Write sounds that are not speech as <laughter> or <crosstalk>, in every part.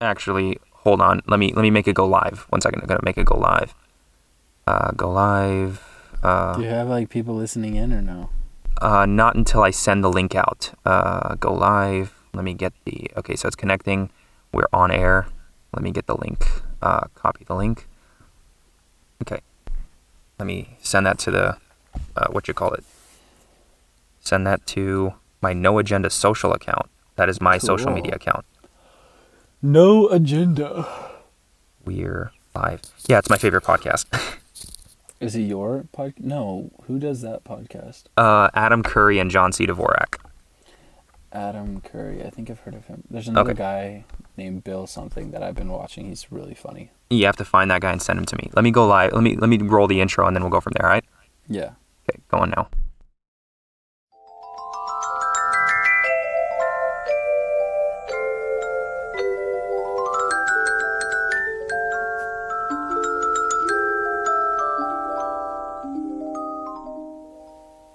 Actually, hold on. Let me let me make it go live. One second. I'm gonna make it go live. Uh, go live. Uh, Do you have like people listening in or no? uh, not until I send the link out. Uh, go live. Let me get the. Okay, so it's connecting. We're on air. Let me get the link. Uh, copy the link. Okay. Let me send that to the. Uh, what you call it? Send that to my No Agenda social account. That is my social media account. No agenda. We're live. Yeah, it's my favorite podcast. <laughs> Is it your pod? No. Who does that podcast? uh, Adam Curry and John C. Dvorak. Adam Curry. I think I've heard of him. There's another Okay. guy named Bill something that I've been watching. He's really funny. You have to find that guy and send him to me. Let me go live. Let me let me roll the intro and then we'll go from there. All right? Yeah. Okay, go on now.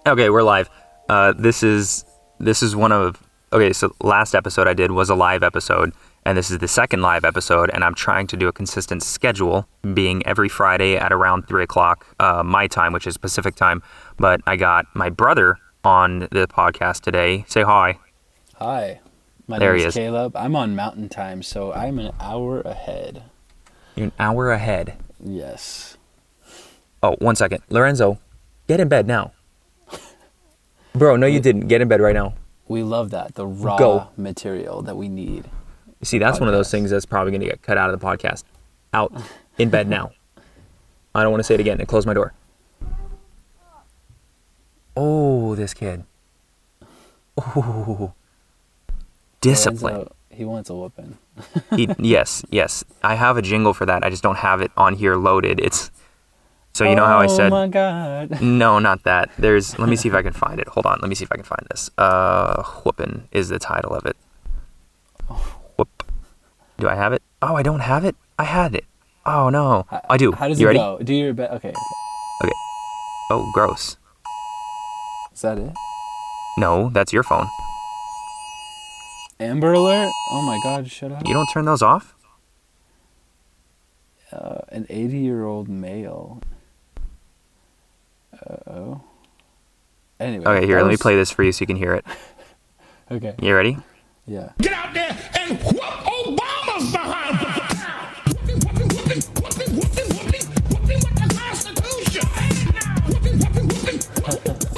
Okay, we're live. Uh, this is this is one of okay. So last episode I did was a live episode, and this is the second live episode. And I'm trying to do a consistent schedule, being every Friday at around three o'clock uh, my time, which is Pacific time. But I got my brother on the podcast today. Say hi. Hi. My There name is is. Caleb. I'm on Mountain Time, so I'm an hour ahead. You're an hour ahead. Yes. Oh, one second, Lorenzo, get in bed now. Bro, no, you didn't. Get in bed right now. We love that. The raw Go. material that we need. You see, that's one of those things that's probably going to get cut out of the podcast. Out. In bed now. I don't want to say it again and close my door. Oh, this kid. Oh. Discipline. Lorenzo, he wants a whooping. He, <laughs> yes, yes. I have a jingle for that. I just don't have it on here loaded. It's so you know how I said Oh my god. <laughs> no, not that. There's let me see if I can find it. Hold on, let me see if I can find this. Uh whoopin' is the title of it. Whoop. Do I have it? Oh, I don't have it. I had it. Oh no. I do. How does you it ready? go? Do your best. Okay. okay. Oh, gross. Is that it? No, that's your phone. Amber Alert? Oh my god, shut up. You don't turn those off? Uh, an 80 year old male. Uh oh. Anyway. Okay, here, that let me play this for you so you can hear it. <laughs> Okay. You ready? Yeah. Get out there and whoop Obama's behind. Whooping, whooping, whooping, whooping, whooping, whooping, whooping with the Constitution. Whooping, whooping, whooping,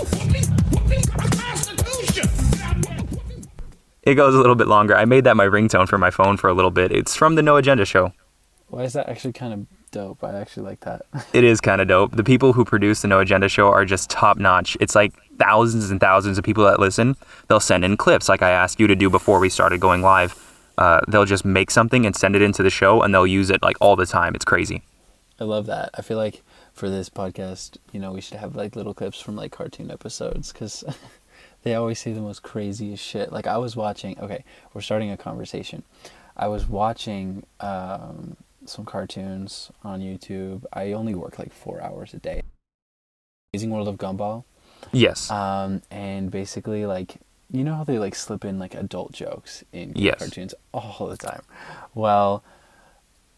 whooping, whooping with the Constitution. It goes a little bit longer. I made that my ringtone for my phone for a little bit. It's from the No Agenda show. Why is that actually kind of dope? I actually like that. <laughs> It is kind of dope. The people who produce the No Agenda show are just top notch. It's like thousands and thousands of people that listen. They'll send in clips, like I asked you to do before we started going live. Uh, they'll just make something and send it into the show, and they'll use it like all the time. It's crazy. I love that. I feel like for this podcast, you know, we should have like little clips from like cartoon episodes because <laughs> they always say the most craziest shit. Like I was watching. Okay, we're starting a conversation. I was watching um, some cartoons on YouTube. I only work like four hours a day. Amazing World of Gumball. Yes. Um, and basically, like, you know how they like slip in like adult jokes in Yes. cartoons all the time. Well,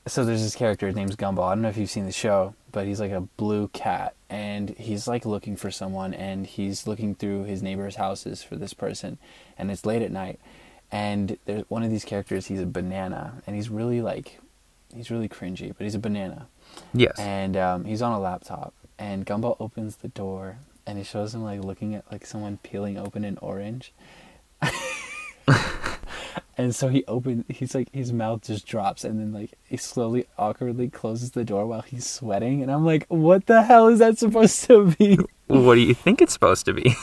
so there's this character. His name's Gumball. I don't know if you've seen the show, but he's like a blue cat, and he's like looking for someone, and he's looking through his neighbor's houses for this person, and it's late at night, and there's one of these characters. He's a banana, and he's really like, he's really cringy, but he's a banana yes. and um, he's on a laptop and gumball opens the door and it shows him like looking at like someone peeling open an orange <laughs> and so he opened he's like his mouth just drops and then like he slowly awkwardly closes the door while he's sweating and i'm like what the hell is that supposed to be what do you think it's supposed to be?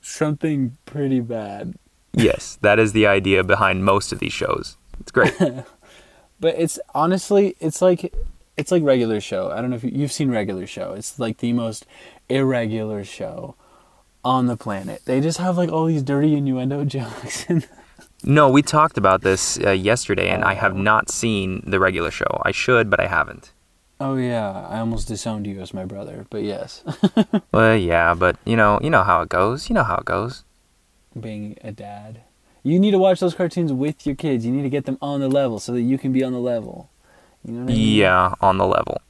something pretty bad yes, that is the idea behind most of these shows. It's great. <laughs> but it's honestly it's like it's like regular show i don't know if you, you've seen regular show it's like the most irregular show on the planet they just have like all these dirty innuendo <laughs> jokes and no, we talked about this uh, yesterday, and I have not seen the regular show. I should, but I haven't. oh yeah i almost disowned you as my brother but yes <laughs> Well, yeah, but you know, you know how it goes. You know how it goes. being a dad You need to watch those cartoons with your kids. You need to get them on the level so that you can be on the level. You know what I mean? Yeah, on the level.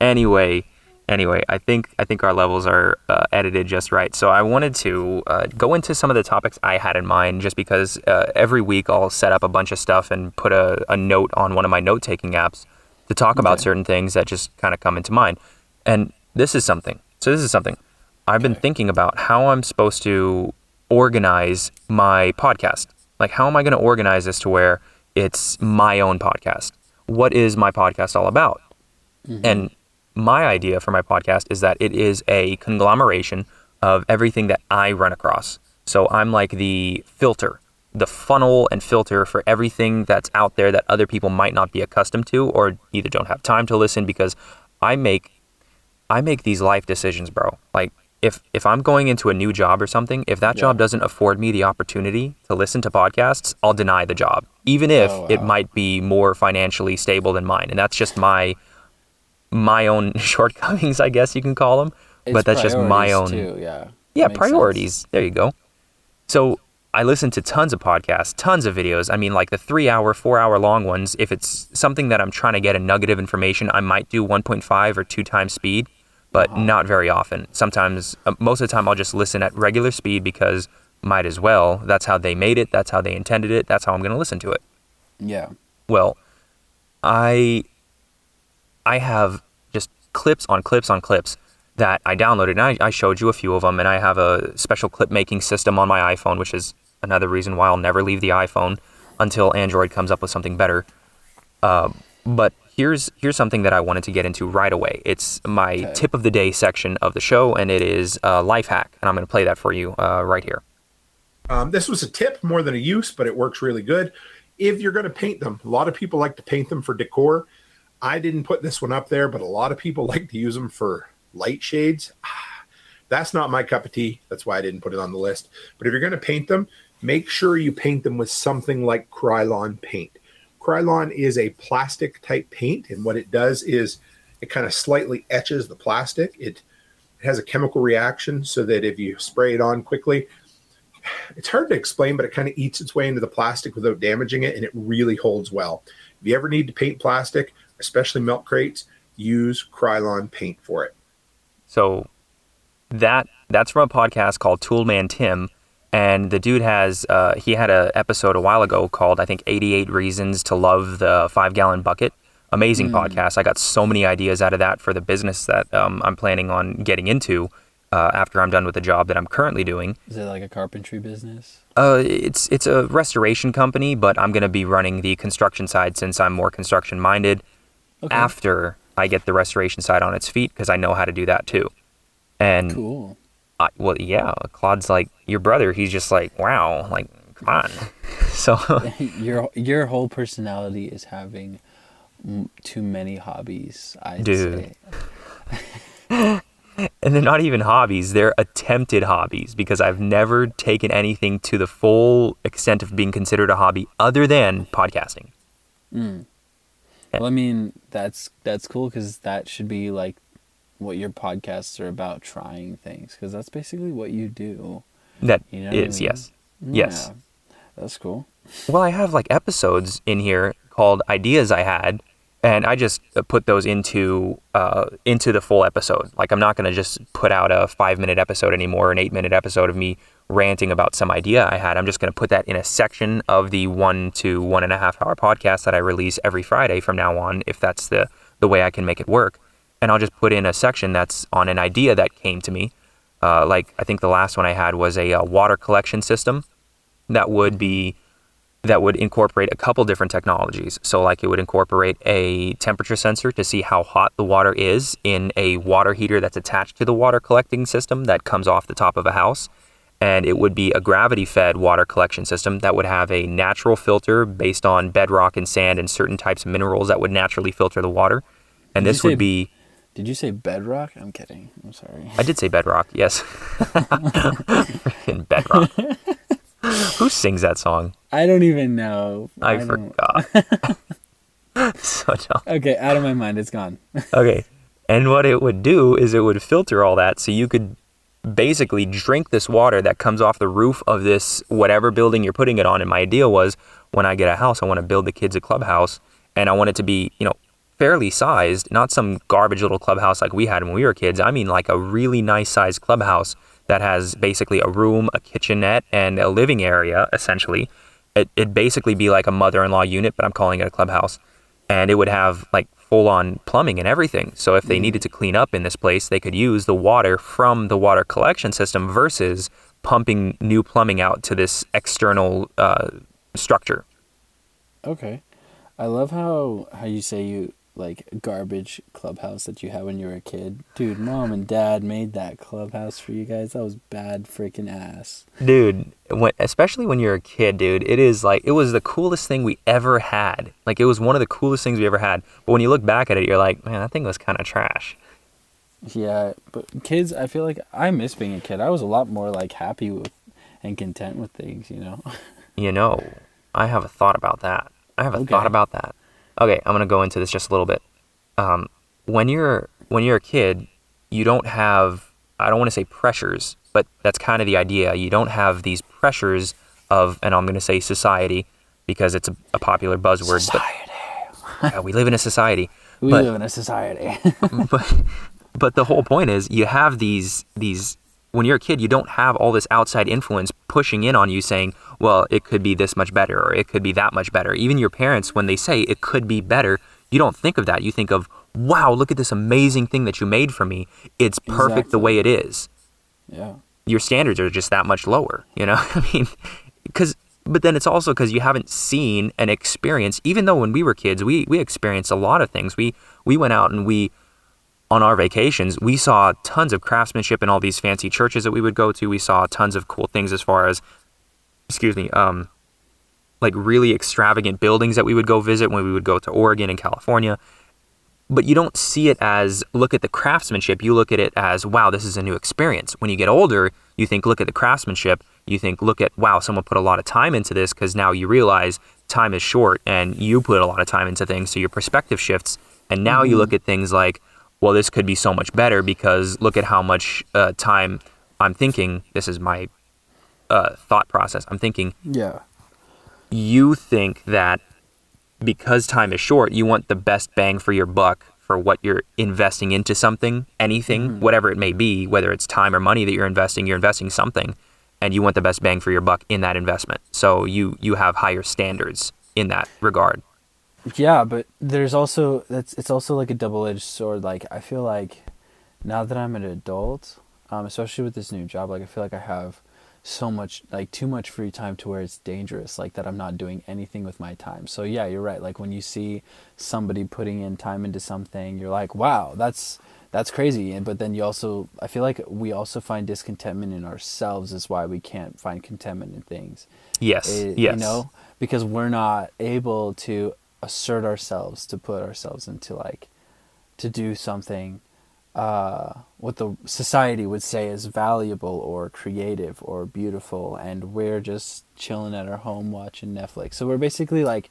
anyway, anyway, I think I think our levels are uh, edited just right. So I wanted to uh, go into some of the topics I had in mind, just because uh, every week I'll set up a bunch of stuff and put a, a note on one of my note taking apps to talk about Okay. certain things that just kind of come into mind. And this is something. So this is something I've been thinking about how I'm supposed to organize my podcast. Like, how am I going to organize this to where it's my own podcast? What is my podcast all about? Mm-hmm. And my idea for my podcast is that it is a conglomeration of everything that I run across. So I'm like the filter, the funnel and filter for everything that's out there that other people might not be accustomed to or either don't have time to listen because I make I make these life decisions, bro. Like if if I'm going into a new job or something, if that Yeah. job doesn't afford me the opportunity to listen to podcasts, I'll deny the job, even if Oh, it might be more financially stable than mine. And that's just my my own <laughs> shortcomings, I guess you can call them. It's but that's just my own Too, yeah. yeah, Makes sense. priorities. There you go. So I listen to tons of podcasts, tons of videos. I mean, like the three hour, four hour long ones. If it's something that I'm trying to get a nugget of information, I might do 1.5 or two times speed, but Uh-huh. not very often. Sometimes, uh, most of the time, I'll just listen at regular speed because might as well. That's how they made it. That's how they intended it. That's how I'm going to listen to it. Yeah. Well, I I have just clips on clips on clips that I downloaded, and I, I showed you a few of them. And I have a special clip making system on my iPhone, which is another reason why I'll never leave the iPhone until Android comes up with something better. Uh, but here's here's something that I wanted to get into right away. It's my Okay. tip of the day section of the show, and it is a life hack, and I'm going to play that for you uh, right here. Um, this was a tip more than a use, but it works really good. If you're going to paint them, a lot of people like to paint them for decor. I didn't put this one up there, but a lot of people <laughs> like to use them for light shades. Ah, <sighs> That's not my cup of tea. That's why I didn't put it on the list. But if you're going to paint them, make sure you paint them with something like Krylon paint. Krylon is a plastic type paint, and what it does is it kind of slightly etches the plastic. It has a chemical reaction so that if you spray it on quickly, it's hard to explain, but it kind of eats its way into the plastic without damaging it, and it really holds well. If you ever need to paint plastic, especially milk crates, use Krylon paint for it. So that that's from a podcast called Toolman Tim, and the dude has uh, he had an episode a while ago called I think 88 Reasons to Love the Five Gallon Bucket. Amazing podcast. I got so many ideas out of that for the business that um, I'm planning on getting into uh, after I'm done with the job that I'm currently doing. Is it like a carpentry business? Uh, it's it's a restoration company, but I'm going to be running the construction side since I'm more construction minded Okay. after I get the restoration side on its feet because I know how to do that too. And Cool. I, well, yeah, Claude's like your brother. He's just like, wow, like come on. <laughs> so <laughs> your your whole personality is having m- too many hobbies. I Dude. say. <laughs> and they're not even hobbies; they're attempted hobbies because I've never taken anything to the full extent of being considered a hobby other than podcasting. Hmm. Well, I mean, that's that's cool because that should be like what your podcasts are about, trying things. Because that's basically what you do. That is You know what I mean? yes, yes. That's cool. Well, I have like episodes in here called ideas I had, and I just uh, put those into uh, into the full episode. Like I'm not gonna just put out a five minute episode anymore, an eight minute episode of me ranting about some idea I had. I'm just gonna put that in a section of the one to one and a half hour podcast that I release every Friday from now on, if that's the the way I can make it work. And I'll just put in a section that's on an idea that came to me. Uh, like I think the last one I had was a, uh water collection system that would be that would incorporate a couple different technologies. So, like, it would incorporate a temperature sensor to see how hot the water is in a water heater that's attached to the water collecting system that comes off the top of a house. And it would be a gravity fed water collection system that would have a natural filter based on bedrock and sand and certain types of minerals that would naturally filter the water. And Did this would be, Did you say bedrock? I'm kidding. I'm sorry. I did say bedrock, yes. Freaking bedrock. <laughs> Who sings that song? I don't even know. I, don't- forgot. <laughs> so dumb. Okay, out of my mind. It's gone. <laughs> Okay. And what it would do is it would filter all that so you could basically drink this water that comes off the roof of this whatever building you're putting it on. And my idea was when I get a house, I want to build the kids a clubhouse and I want it to be, you know, fairly sized, not some garbage little clubhouse like we had when we were kids. I mean, like a really nice sized clubhouse that has basically a room, a kitchenette, and a living area, essentially. It, it'd basically be like a mother in law unit, but I'm calling it a clubhouse. And it would have like full on plumbing and everything. So if they needed to clean up in this place, they could use the water from the water collection system versus pumping new plumbing out to this external uh, structure. Okay. I love how how you say you like garbage clubhouse that you had when you were a kid. Dude, mom and dad made that clubhouse for you guys. That was bad freaking ass. dude when, especially when you're a kid dude it is like it was the coolest thing we ever had like it was one of the coolest things we ever had but when you look back at it you're like man that thing was kind of trash Yeah, but kids, I feel like I miss being a kid. I was a lot more like happy with and content with things, you know. <laughs> you know i have a thought about that i have a Okay. thought about that okay i'm gonna go into this just a little bit um, when you're when you're a kid you don't have i don't want to say pressures but that's kind of the idea you don't have these pressures of and i'm gonna say society because it's a, a popular buzzword Society. but yeah, we live in a society We but- live in a society. <laughs> but but the whole point is you have these these when you're a kid you don't have all this outside influence pushing in on you saying well it could be this much better or it could be that much better. Even your parents when they say it could be better you don't think of that. You think of wow look at this amazing thing that you made for me. It's perfect the way it is. Yeah. your standards are just that much lower you know? <laughs> I mean because but then it's also because you haven't seen and experienced even though when we were kids we we experienced a lot of things. We we went out and we on our vacations we saw tons of craftsmanship in all these fancy churches that we would go to. We saw tons of cool things as far as excuse me um like really extravagant buildings that we would go visit when we would go to Oregon and California. But you don't see it as look at the craftsmanship. You look at it as wow this is a new experience. When you get older you think look at the craftsmanship. You think look at wow someone put a lot of time into this because now you realize time is short and you put a lot of time into things. So your perspective shifts. And now you look at things like well this could be so much better because look at how much uh, time i'm thinking this is my uh, thought process i'm thinking Yeah. you think that because time is short, you want the best bang for your buck for what you're investing into something, anything, whatever it may be, whether it's time or money that you're investing, you're investing something, and you want the best bang for your buck in that investment. So you you have higher standards in that regard. Yeah, but there's also that's it's also like a double edged sword. Like I feel like now that I'm an adult, um, especially with this new job, like I feel like I have so much like too much free time to where it's dangerous, like that I'm not doing anything with my time. So yeah, you're right. Like when you see somebody putting in time into something, you're like, wow, that's that's crazy. And but then you also I feel like we also find discontentment in ourselves is why we can't find contentment in things. Yes. It- yes. You know, because we're not able to assert ourselves, to put ourselves into like, to do something, uh, what the society would say is valuable or creative or beautiful, and we're just chilling at our home watching Netflix. So we're basically like,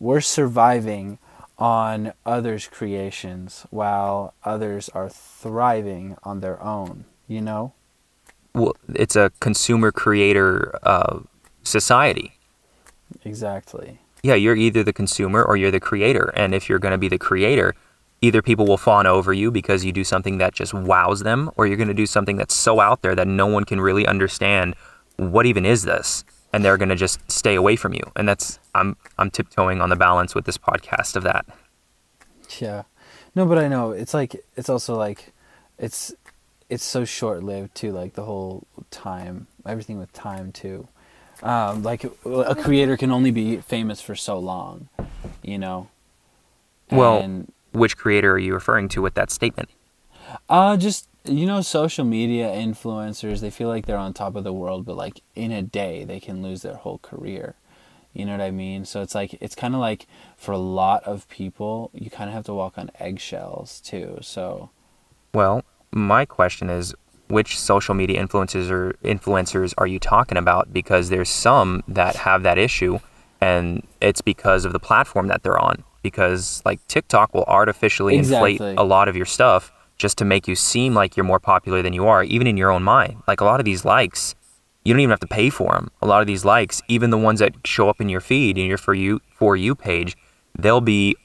we're surviving on others' creations while others are thriving on their own. You know? Well, it's a consumer creator uh, society. Exactly. Yeah, you're either the consumer or you're the creator. And if you're going to be the creator, either people will fawn over you because you do something that just wows them, or you're going to do something that's so out there that no one can really understand what even is this, and they're going to just stay away from you. And that's I'm I'm tiptoeing on the balance with this podcast of that. Yeah. No, but I know it's like it's also like it's it's so short lived too. Like the whole time, everything with time too. Um, like a creator can only be famous for so long, you know. Well, And, which creator are you referring to with that statement? uh, just you know, social media influencers. They feel like they're on top of the world, but like in a day, they can lose their whole career. You know what I mean? So it's like it's kind of like for a lot of people, you kind of have to walk on eggshells too. So Well, my question is which social media influencers or influencers are you talking about because there's some that have that issue and it's because of the platform that they're on because like TikTok will artificially inflate a lot of your stuff just to make you seem like you're more popular than you are, even in your own mind. Like a lot of these likes, you don't even have to pay for them. A lot of these likes, even the ones that show up in your feed in your for you for you page, they'll be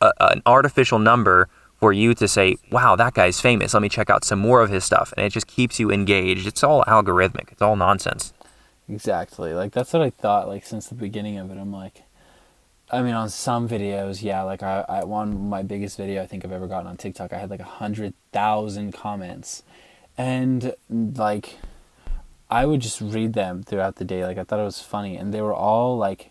a, an artificial number for you to say, "Wow, that guy's famous. Let me check out some more of his stuff." And it just keeps you engaged. It's all algorithmic. It's all nonsense. Exactly. Like that's what I thought. Like since the beginning of it, I'm like, I mean, on some videos, yeah. Like I, I one my biggest video I think I've ever gotten on TikTok, I had like a hundred thousand comments, and like, I would just read them throughout the day. Like I thought it was funny, and they were all like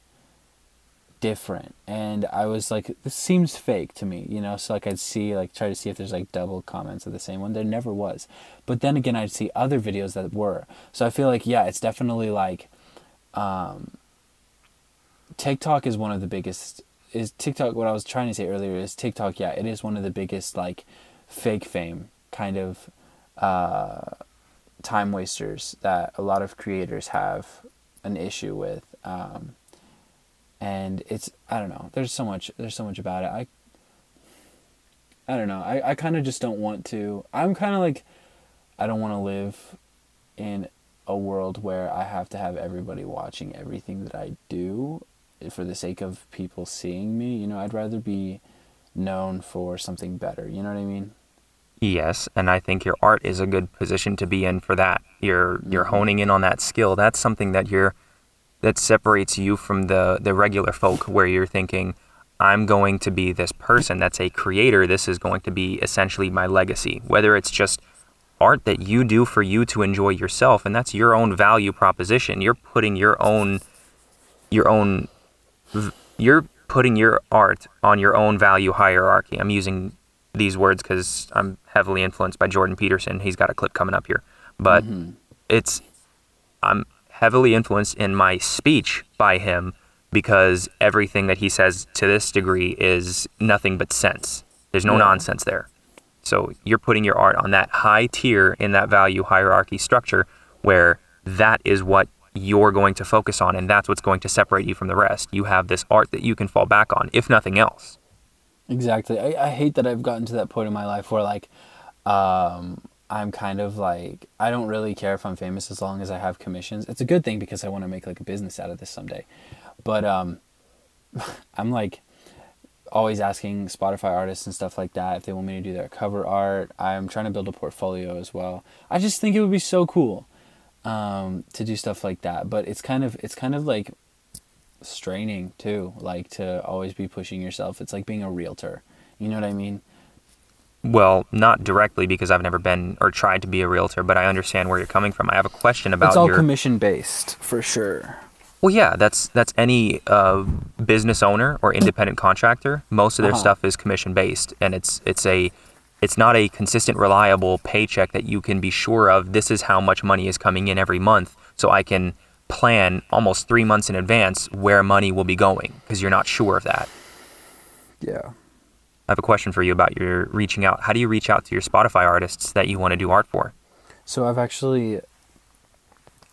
different. And i was like this seems fake to me you know? So like i'd see like try to see if there's like double comments of the same one. There never was. But then again i'd see other videos that were. So i feel like yeah it's definitely like um tiktok is one of the biggest is tiktok what i was trying to say earlier is tiktok yeah it is one of the biggest like fake fame kind of uh time wasters that a lot of creators have an issue with. Um and it's I don't know. There's so much there's so much about it. I I don't know. I, I kind of just don't want to. I'm kind of like I don't want to live in a world where I have to have everybody watching everything that I do for the sake of people seeing me. You know, I'd rather be known for something better. You know what I mean? Yes, and I think your art is a good position to be in for that. You're you're mm-hmm. honing in on that skill. That's something that you're that separates you from the the regular folk where you're thinking I'm going to be this person that's a creator. This is going to be essentially my legacy. Whether it's just art that you do for you to enjoy yourself and that's your own value proposition. You're putting your own your own you're putting your art on your own value hierarchy. I'm using these words cuz I'm heavily influenced by Jordan Peterson. He's got a clip coming up here. But Mm-hmm. it's I'm heavily influenced in my speech by him because everything that he says to this degree is nothing but sense. There's no Yeah. nonsense there. So you're putting your art on that high tier in that value hierarchy structure where that is what you're going to focus on and that's what's going to separate you from the rest. You have this art that you can fall back on, if nothing else. Exactly. I, I hate that I've gotten to that point in my life where like um I'm kind of like I don't really care if I'm famous as long as I have commissions. It's a good thing because I want to make like a business out of this someday. But um <laughs> I'm like always asking Spotify artists and stuff like that if they want me to do their cover art. I'm trying to build a portfolio as well. I just think it would be so cool um to do stuff like that, but it's kind of it's kind of like straining too, like to always be pushing yourself. It's like being a realtor. You know what I mean? Well, not directly because I've never been or tried to be a realtor, but I understand where you're coming from. I have a question about it's all your commission based for sure. Well, yeah, that's that's any uh, business owner or independent contractor. Most of their Uh-huh. stuff is commission based, and it's it's a it's not a consistent, reliable paycheck that you can be sure of. This is how much money is coming in every month, so I can plan almost three months in advance where money will be going because you're not sure of that. Yeah. I have a question for you about your reaching out. How do you reach out to your Spotify artists that you want to do art for? So I've actually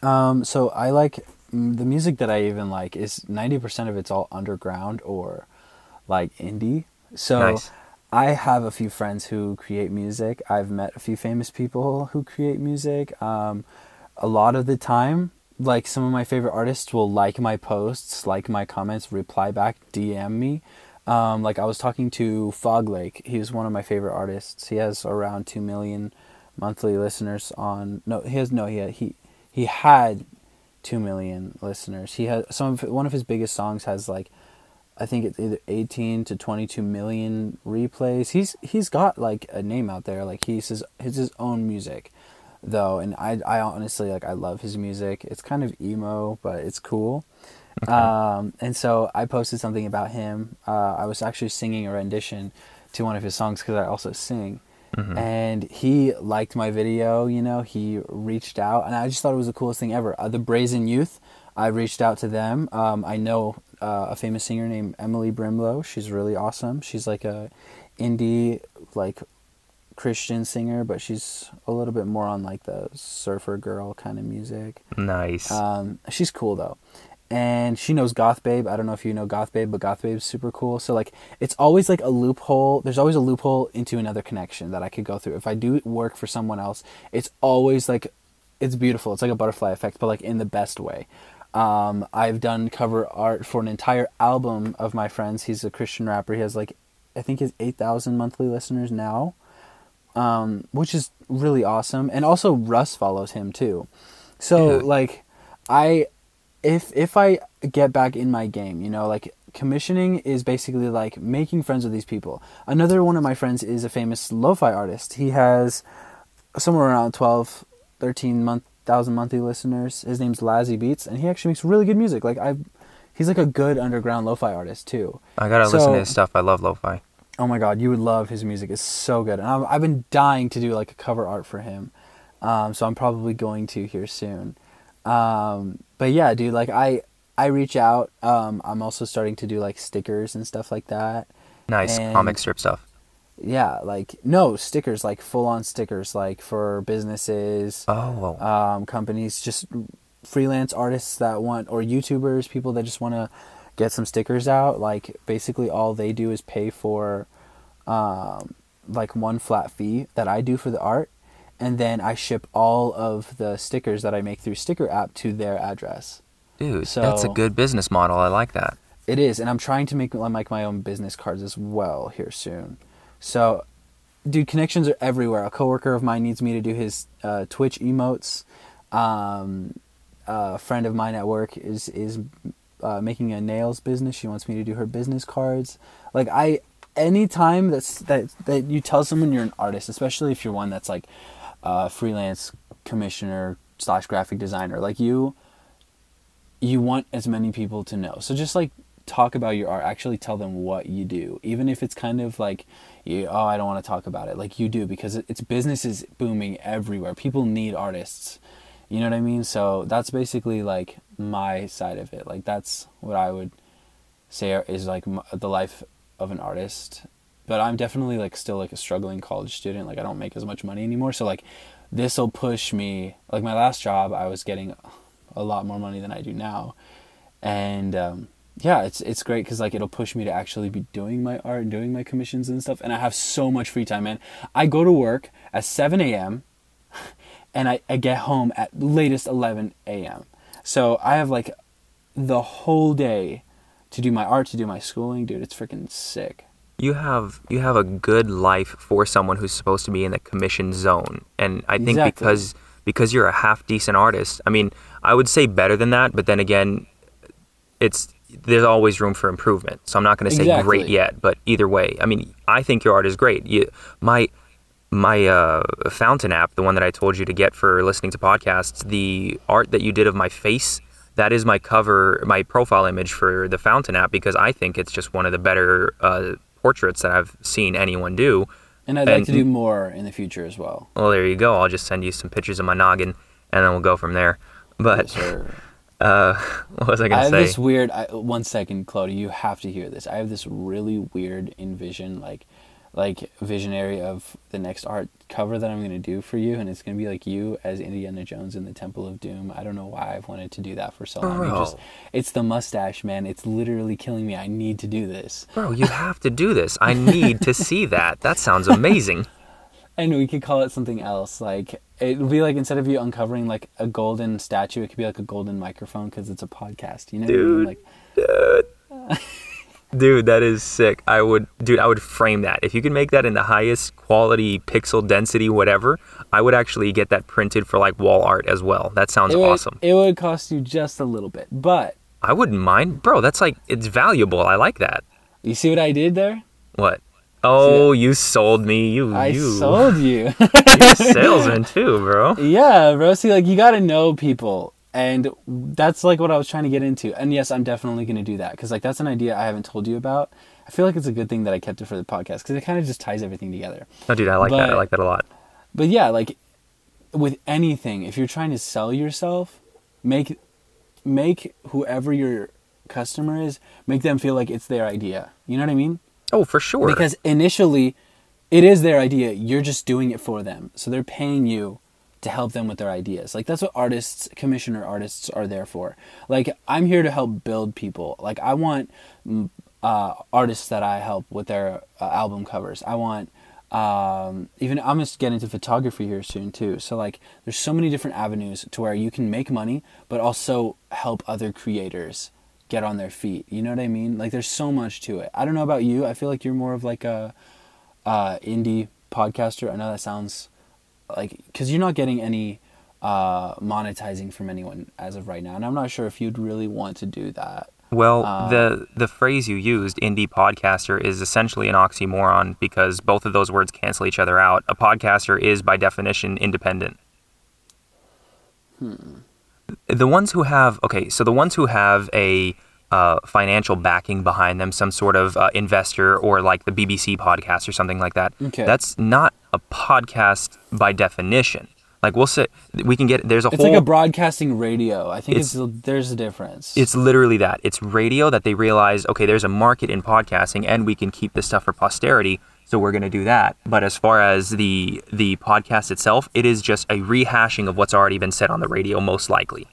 um so I like mm, the music that I even like is 90% of it's all underground or like indie. So Nice. I have a few friends who create music. I've met a few famous people who create music. Um a lot of the time like some of my favorite artists will like my posts, like my comments, reply back, DM me. Um, like I was talking to Fog Lake. He's one of my favorite artists. He has around two million monthly listeners on. No, he has no. He had, he he had two million listeners. He has some of one of his biggest songs has like, I think it's either eighteen to twenty two million replays. He's he's got like a name out there. Like he's his his his own music, though, and I I honestly like I love his music. It's kind of emo, but it's cool. Um, and so I posted something about him. Uh, I was actually singing a rendition to one of his songs because I also sing. And he liked my video, you know, he reached out, and I just thought it was the coolest thing ever. Uh, the Brazen Youth, I reached out to them. Um, I know uh, a famous singer named Emily Brimlow. She's really awesome. She's like a indie, like Christian singer, but she's a little bit more on like the surfer girl kind of music. Nice. Um, she's cool though, and she knows Goth Babe. I don't know if you know Goth Babe, but Goth Babe's super cool. So like it's always like a loophole. There's always a loophole into another connection that I could go through. If I do work for someone else, it's always like it's beautiful. It's like a butterfly effect, but like in the best way. Um, I've done cover art for an entire album of my friends. He's a Christian rapper. He has like I think his 8,000 monthly listeners now. Um, which is really awesome. And also Russ follows him too. So Yeah. like I if if I get back in my game, you know, like commissioning is basically like making friends with these people. Another one of my friends is a famous lo-fi artist. He has somewhere around 12 13 month thousand monthly listeners. His name's Lazzy Beats and he actually makes really good music. Like I he's like a good underground lo-fi artist too. I gotta listen to his stuff. I love lo-fi. Oh my god, you would love his music. It's so good. And I've, I've been dying to do like a cover art for him. Um, so I'm probably going to here soon. Um, but yeah, dude, like I I reach out. Um, I'm also starting to do like stickers and stuff like that. Nice And- comic strip stuff. Yeah, like no stickers, like full on stickers, like for businesses, Oh, um, companies, just freelance artists that want, or YouTubers, people that just want to get some stickers out. Like basically, all they do is pay for, um, like one flat fee that I do for the art, and then I ship all of the stickers that I make through Sticker app to their address. dude, that's a good business model. I like that. It is, and I'm trying to make like my own business cards as well here soon. So, dude, connections are everywhere. A coworker of mine needs me to do his uh, Twitch emotes. Um, a friend of mine at work is is uh, making a nails business. She wants me to do her business cards. Like I, anytime that's that that you tell someone you're an artist, especially if you're one that's like uh, freelance commissioner slash graphic designer, like you you want as many people to know. So just like talk about your art, actually tell them what you do, even if it's kind of like, you, oh, I don't want to talk about it. Like you do because it's business is booming everywhere. People need artists. You know what I mean? So that's basically like my side of it. Like that's what I would say is like the life of an artist. But I'm definitely like still like a struggling college student. Like I don't make as much money anymore. So like this will push me. Like my last job, I was getting a lot more money than I do now, and um, yeah, it's it's great because like it'll push me to actually be doing my art and doing my commissions and stuff. And I have so much free time, man. I go to work at 7 a.m. <laughs> and I, I get home at latest 11 a.m. So I have like the whole day to do my art, to do my schooling, dude. It's freaking sick. You have you have a good life for someone who's supposed to be in the commission zone, and I think Exactly. because because you're a half decent artist. I mean, I would say better than that, but then again, it's there's always room for improvement. So I'm not going to say great yet, but either way, I mean, I think your art is great. You, my my uh, fountain app, the one that I told you to get for listening to podcasts, the art that you did of my face, that is my cover, my profile image for the fountain app because I think it's just one of the better uh, portraits that I've seen anyone do. And I'd like to do more in the future as well. Well, there you go. I'll just send you some pictures of my noggin, and then we'll go from there. But Sure. <laughs> uh, what was I I gonna say? I have say? this weird. I, one second, Claudia, you have to hear this. I have this really weird envision, like, like visionary of the next art cover that I'm gonna do for you, and it's gonna be like you as Indiana Jones in the Temple of Doom. I don't know why I've wanted to do that for so long. You just, Bro. it's the mustache, man. It's literally killing me. I need to do this, Bro, you have to do this. I need to see <laughs> that. That sounds amazing. and we could call it something else. Like it would be like instead of you uncovering like a golden statue, it could be like a golden microphone because it's a podcast. You know, what I mean? Dude. like Dude, <laughs> that is sick. I would, dude, I would frame that. If you can make that in the highest quality, pixel density, whatever, I would actually get that printed for like wall art as well. That sounds it would, awesome. It would cost you just a little bit, but I wouldn't mind, bro. That's like it's valuable. I like that. you see what I did there? What? Oh, you sold me. You, I you, sold you. <laughs> You're a <laughs> salesman too, bro. yeah, bro. See, like you got to know people, and that's like what I was trying to get into. And yes, I'm definitely going to do that because like that's an idea I haven't told you about. I feel like it's a good thing that I kept it for the podcast because it kind of just ties everything together. No, dude, I like that. I like that a lot. But yeah, like with anything, if you're trying to sell yourself, make make whoever your customer is, make them feel like it's their idea. You know what I mean? Oh, for sure. Because initially, it is their idea. You're just doing it for them. So they're paying you to help them with their ideas. Like that's what artists, commissioner artists are there for. Like I'm here to help build people. Like I want mm, uh, artists that I help with their uh, album covers. I want um, even I'm gonna get into photography here soon too. So like there's so many different avenues to where you can make money, but also help other creators get on their feet. You know what I mean? Like there's so much to it. I don't know about you. I feel like you're more of like a uh, indie podcaster. I know that sounds like because you're not getting any uh, monetizing from anyone as of right now, and I'm not sure if you'd really want to do that. Well, Um, the the phrase you used, indie podcaster, is essentially an oxymoron because both of those words cancel each other out. A podcaster is by definition independent. The ones who have okay, so the ones who have a uh, financial backing behind them, some sort of uh, investor or like the BBC podcast or something like that. Okay. That's not a podcast by definition. Like we'll say we can get there's a It's whole It's like a broadcasting radio. I think it's, It's- there's a difference. it's literally that. It's radio that they realize, okay, there's a market in podcasting and we can keep this stuff for posterity, so we're going to do that. But as far as the the podcast itself, it is just a rehashing of what's already been said on the radio most likely.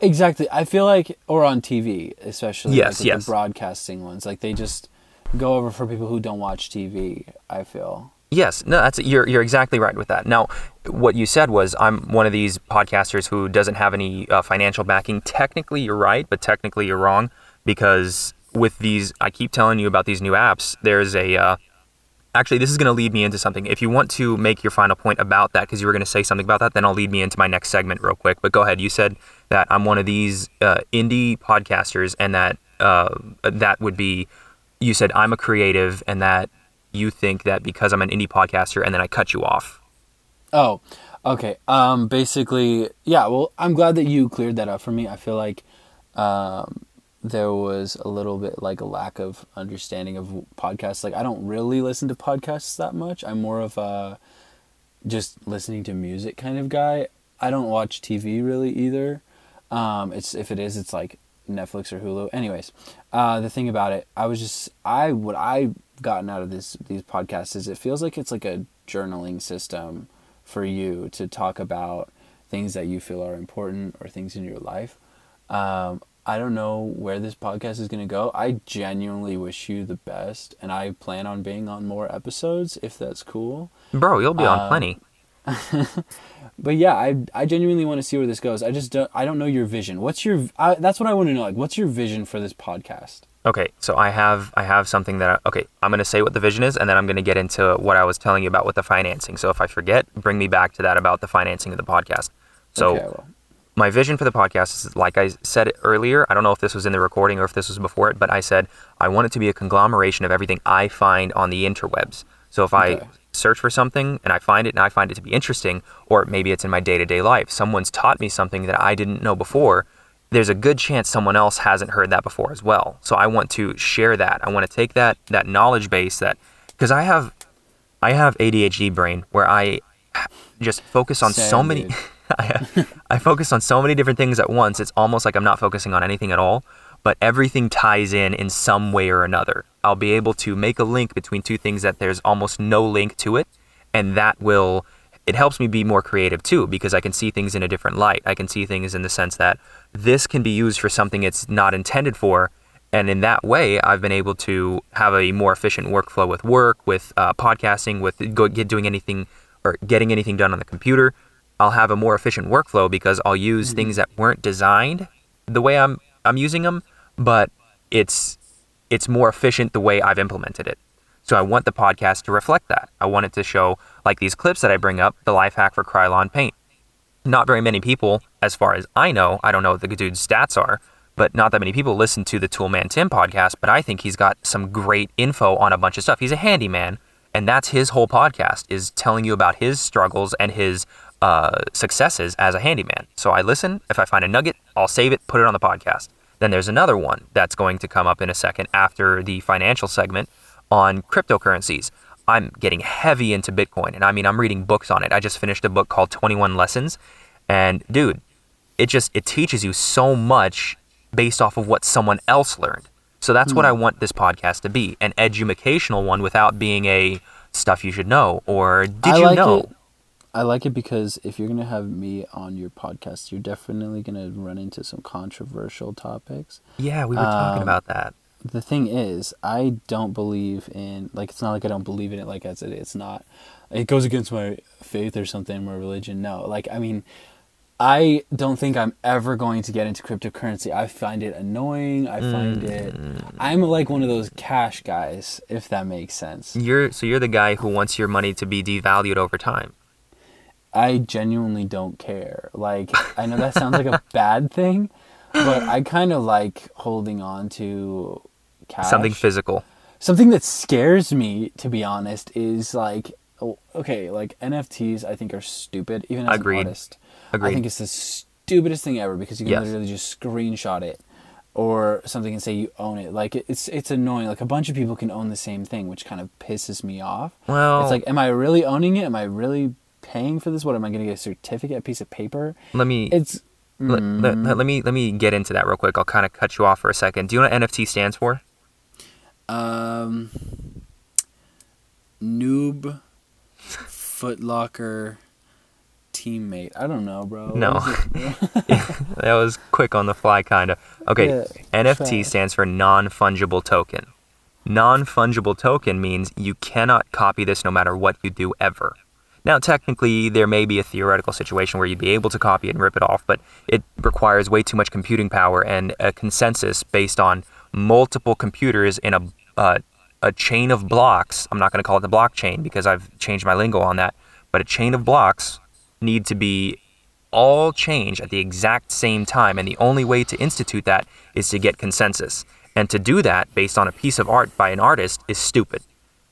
Exactly. I feel like, or on TV, especially Yes, like yes. the broadcasting ones, like they just go over for people who don't watch TV. I feel. Yes, no, that's you're you're exactly right with that. Now, what you said was I'm one of these podcasters who doesn't have any uh, financial backing. Technically, you're right, but technically you're wrong because with these, I keep telling you about these new apps. There's a uh, actually this is going to lead me into something. If you want to make your final point about that, because you were going to say something about that, then I'll lead me into my next segment real quick. But go ahead. You said that I'm one of these uh, indie podcasters, and that uh, that would be. You said I'm a creative, and that you think that because I'm an indie podcaster, and then I cut you off. Oh, okay. Um, basically, yeah. Well, I'm glad that you cleared that up for me. I feel like um, there was a little bit like a lack of understanding of podcasts. Like, I don't really listen to podcasts that much. I'm more of a just listening to music kind of guy. I don't watch TV really either. Um, it's if it is, it's like Netflix or Hulu. Anyways, uh, the thing about it, I was just I what I've gotten out of this these podcasts is it feels like it's like a journaling system for you to talk about things that you feel are important or things in your life. Um, I don't know where this podcast is going to go. I genuinely wish you the best, and I plan on being on more episodes if that's cool. Bro, you'll be on Um, plenty. <laughs> But yeah, I I genuinely want to see where this goes. I just don't I don't know your vision. What's your I, that's what I want to know. Like, what's your vision for this podcast? Okay, so I have I have something that I, okay, I'm going to say what the vision is and then I'm going to get into what I was telling you about with the financing. So if I forget, bring me back to that about the financing of the podcast. So okay, my vision for the podcast is like I said earlier, I don't know if this was in the recording or if this was before it, but I said I want it to be a conglomeration of everything I find on the interwebs. So if Okay. I search for something and I find it and I find it to be interesting, or maybe it's in my day to day life, someone's taught me something that I didn't know before, there's a good chance someone else hasn't heard that before as well. So I want to share that. I want to take that that knowledge base that because I have I have ADHD brain where I just focus on so many. <laughs> I, I focus on so many different things at once. It's almost like I'm not focusing on anything at all, but everything ties in in some way or another. I'll be able to make a link between two things that there's almost no link to it, and that will it helps me be more creative too because I can see things in a different light. I can see things in the sense that this can be used for something it's not intended for, and in that way, I've been able to have a more efficient workflow with work, with uh, podcasting, with go, get doing anything or getting anything done on the computer. I'll have a more efficient workflow because I'll use things that weren't designed the way I'm I'm using them, but it's it's more efficient the way I've implemented it. So I want the podcast to reflect that. I want it to show like these clips that I bring up, the life hack for Krylon paint. Not very many people, as far as I know, I don't know what the dude's stats are, but not that many people listen to the Toolman Tim podcast, but I think he's got some great info on a bunch of stuff. He's a handyman, and that's his whole podcast is telling you about his struggles and his uh, successes as a handyman. So I listen. If I find a nugget, I'll save it, put it on the podcast. Then there's another one that's going to come up in a second after the financial segment on cryptocurrencies. I'm getting heavy into Bitcoin, and I mean, I'm reading books on it. I just finished a book called 21 Lessons, and dude, it just it teaches you so much based off of what someone else learned. So that's what hmm. I want this podcast to be, an educational one without being a stuff you should know or did I you like know? it. I like it because if you're gonna have me on your podcast, you're definitely gonna run into some controversial topics. Yeah, we were talking Um, about that. The thing is, I don't believe in like it's not like I don't believe in it. Like I said, it's not. It goes against my faith or something, my religion. No, like I mean, I don't think I'm ever going to get into cryptocurrency. I find it annoying. I find it. I'm like one of those cash guys, if that makes sense. You're so you're the guy who wants your money to be devalued over time. I genuinely don't care. Like I know that sounds like a <laughs> bad thing, but I kind of like holding on to cash. Something physical. Something that scares me, to be honest, is like oh, okay, like NFTs. I think are stupid. Even as Agreed. an artist, Agreed. I think it's the stupidest thing ever because you can Yes. literally just screenshot it or something and say you own it. Like it's it's annoying. Like a bunch of people can own the same thing, which kind of pisses me off. Well, It's like, am I really owning it? Am I really paying for this? What am I going to get a certificate, a piece of paper? let me It's let, let, mm, let me let me get into that real quick. I'll kind of cut you off for a second. Do you know what NFT stands for? um noob footlocker teammate. I don't know, bro. No. <laughs> <laughs> that was quick on the fly, kind of. Okay, Yeah, NFT stands for non fungible token. Non fungible token means you cannot copy this no matter what you do ever. Now, technically, there may be a theoretical situation where you'd be able to copy it and rip it off, but it requires way too much computing power and a consensus based on multiple computers in a, uh, a chain of blocks. I'm not going to call it the blockchain because I've changed my lingo on that, but a chain of blocks need to be all change at the exact same time. And the only way to institute that is to get consensus. And to do that based on a piece of art by an artist is stupid.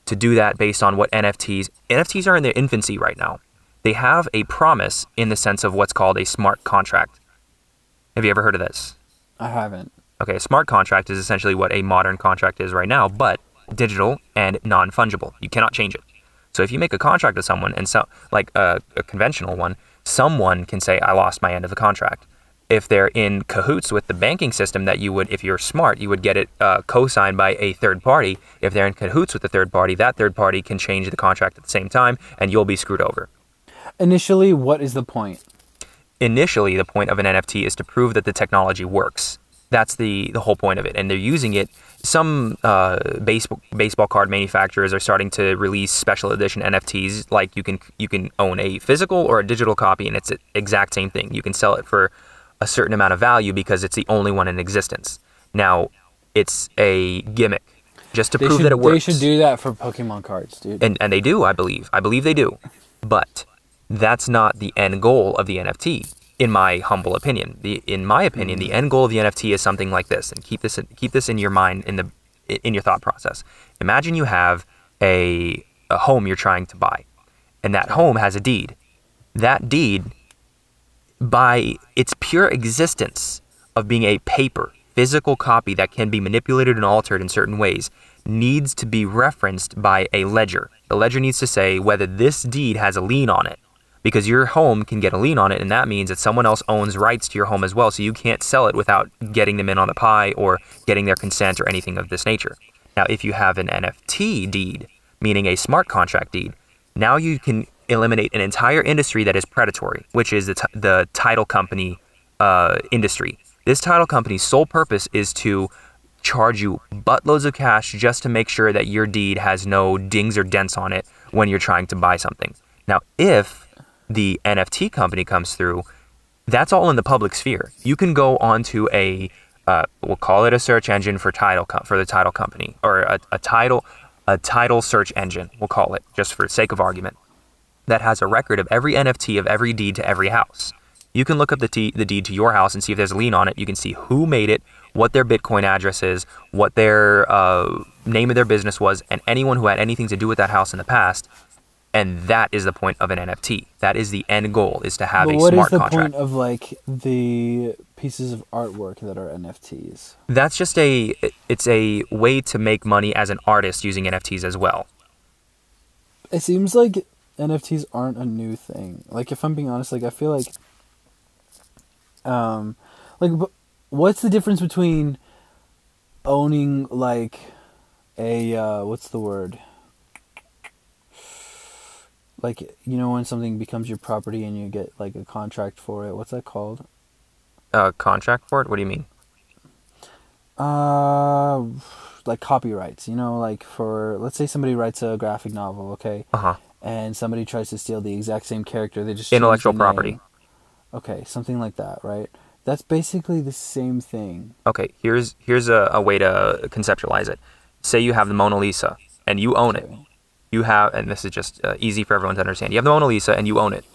To do that based on what NFTs, NFTs are in their infancy right now. They have a promise in the sense of what's called a smart contract. Have you ever heard of this? I haven't. Okay, a smart contract is essentially what a modern contract is right now, but digital and non fungible. You cannot change it. So if you make a contract with someone and so like a, a conventional one, someone can say, I lost my end of the contract. If they're in cahoots with the banking system, that you would, if you're smart, you would get it uh, co-signed by a third party. If they're in cahoots with the third party, that third party can change the contract at the same time, and you'll be screwed over. Initially, what is the point? initially the point of an NFT is to prove that the technology works. That's the, the whole point of it. And they're using it. Some uh, baseball baseball card manufacturers are starting to release special edition NFTs. Like you can you can own a physical or a digital copy, and it's the exact same thing. You can sell it for a certain amount of value because it's the only one in existence. Now, it's a gimmick just to They prove should, that it works they should do that for Pokemon cards, dude. and and they do, I believe. I believe they do, but that's not the end goal of the NFT, in my humble opinion. The in my opinion, the mm. end goal of the NFT is something like this, and keep this keep this in your mind in the in your thought process. Imagine you have a a home you're trying to buy, and that home has a deed. That deed, by its pure existence of being a paper, physical copy that can be manipulated and altered in certain ways, needs to be referenced by a ledger. The ledger needs to say whether this deed has a lien on it. Because your home can get a lien on it, and that means that someone else owns rights to your home as well, so you can't sell it without getting them in on the pie or getting their consent or anything of this nature. Now, if you have an NFT deed, meaning a smart contract deed, now you can eliminate an entire industry that is predatory, which is the, t- the title company uh, industry. This title company's sole purpose is to charge you buttloads of cash just to make sure that your deed has no dings or dents on it when you're trying to buy something. Now, if the NFT company comes through, that's all in the public sphere. You can go onto a, uh, we'll call it a search engine for title for the title company, or a, a title, a title search engine. We'll call it just for sake of argument. That has a record of every NFT of every deed to every house. You can look up the, t- the deed to your house and see if there's a lien on it. You can see who made it, what their Bitcoin address is, what their uh, name of their business was, and anyone who had anything to do with that house in the past. And that is the point of an NFT. That is the end goal: is to have but a what is smart the contract. point of like the pieces of artwork that are NFTs? That's just a it's a way to make money as an artist using NFTs as well. It seems like NFTs aren't a new thing. Like if I'm being honest, like I feel like um like what's the difference between owning like a uh what's the word? like you know when something becomes your property and you get like a contract for it. What's that called? Uh, contract for it? What do you mean? Uh, like copyrights. You know, like for let's say somebody writes a graphic novel, okay, Uh huh. And somebody tries to steal the exact same character. They just Intellectual the property. Okay, something like that, right? That's basically the same thing. Okay, here's here's a, a way to conceptualize it. Say you have the Mona Lisa and you own it. You have, and this is just uh, easy for everyone to understand. You have the Mona Lisa and you own it.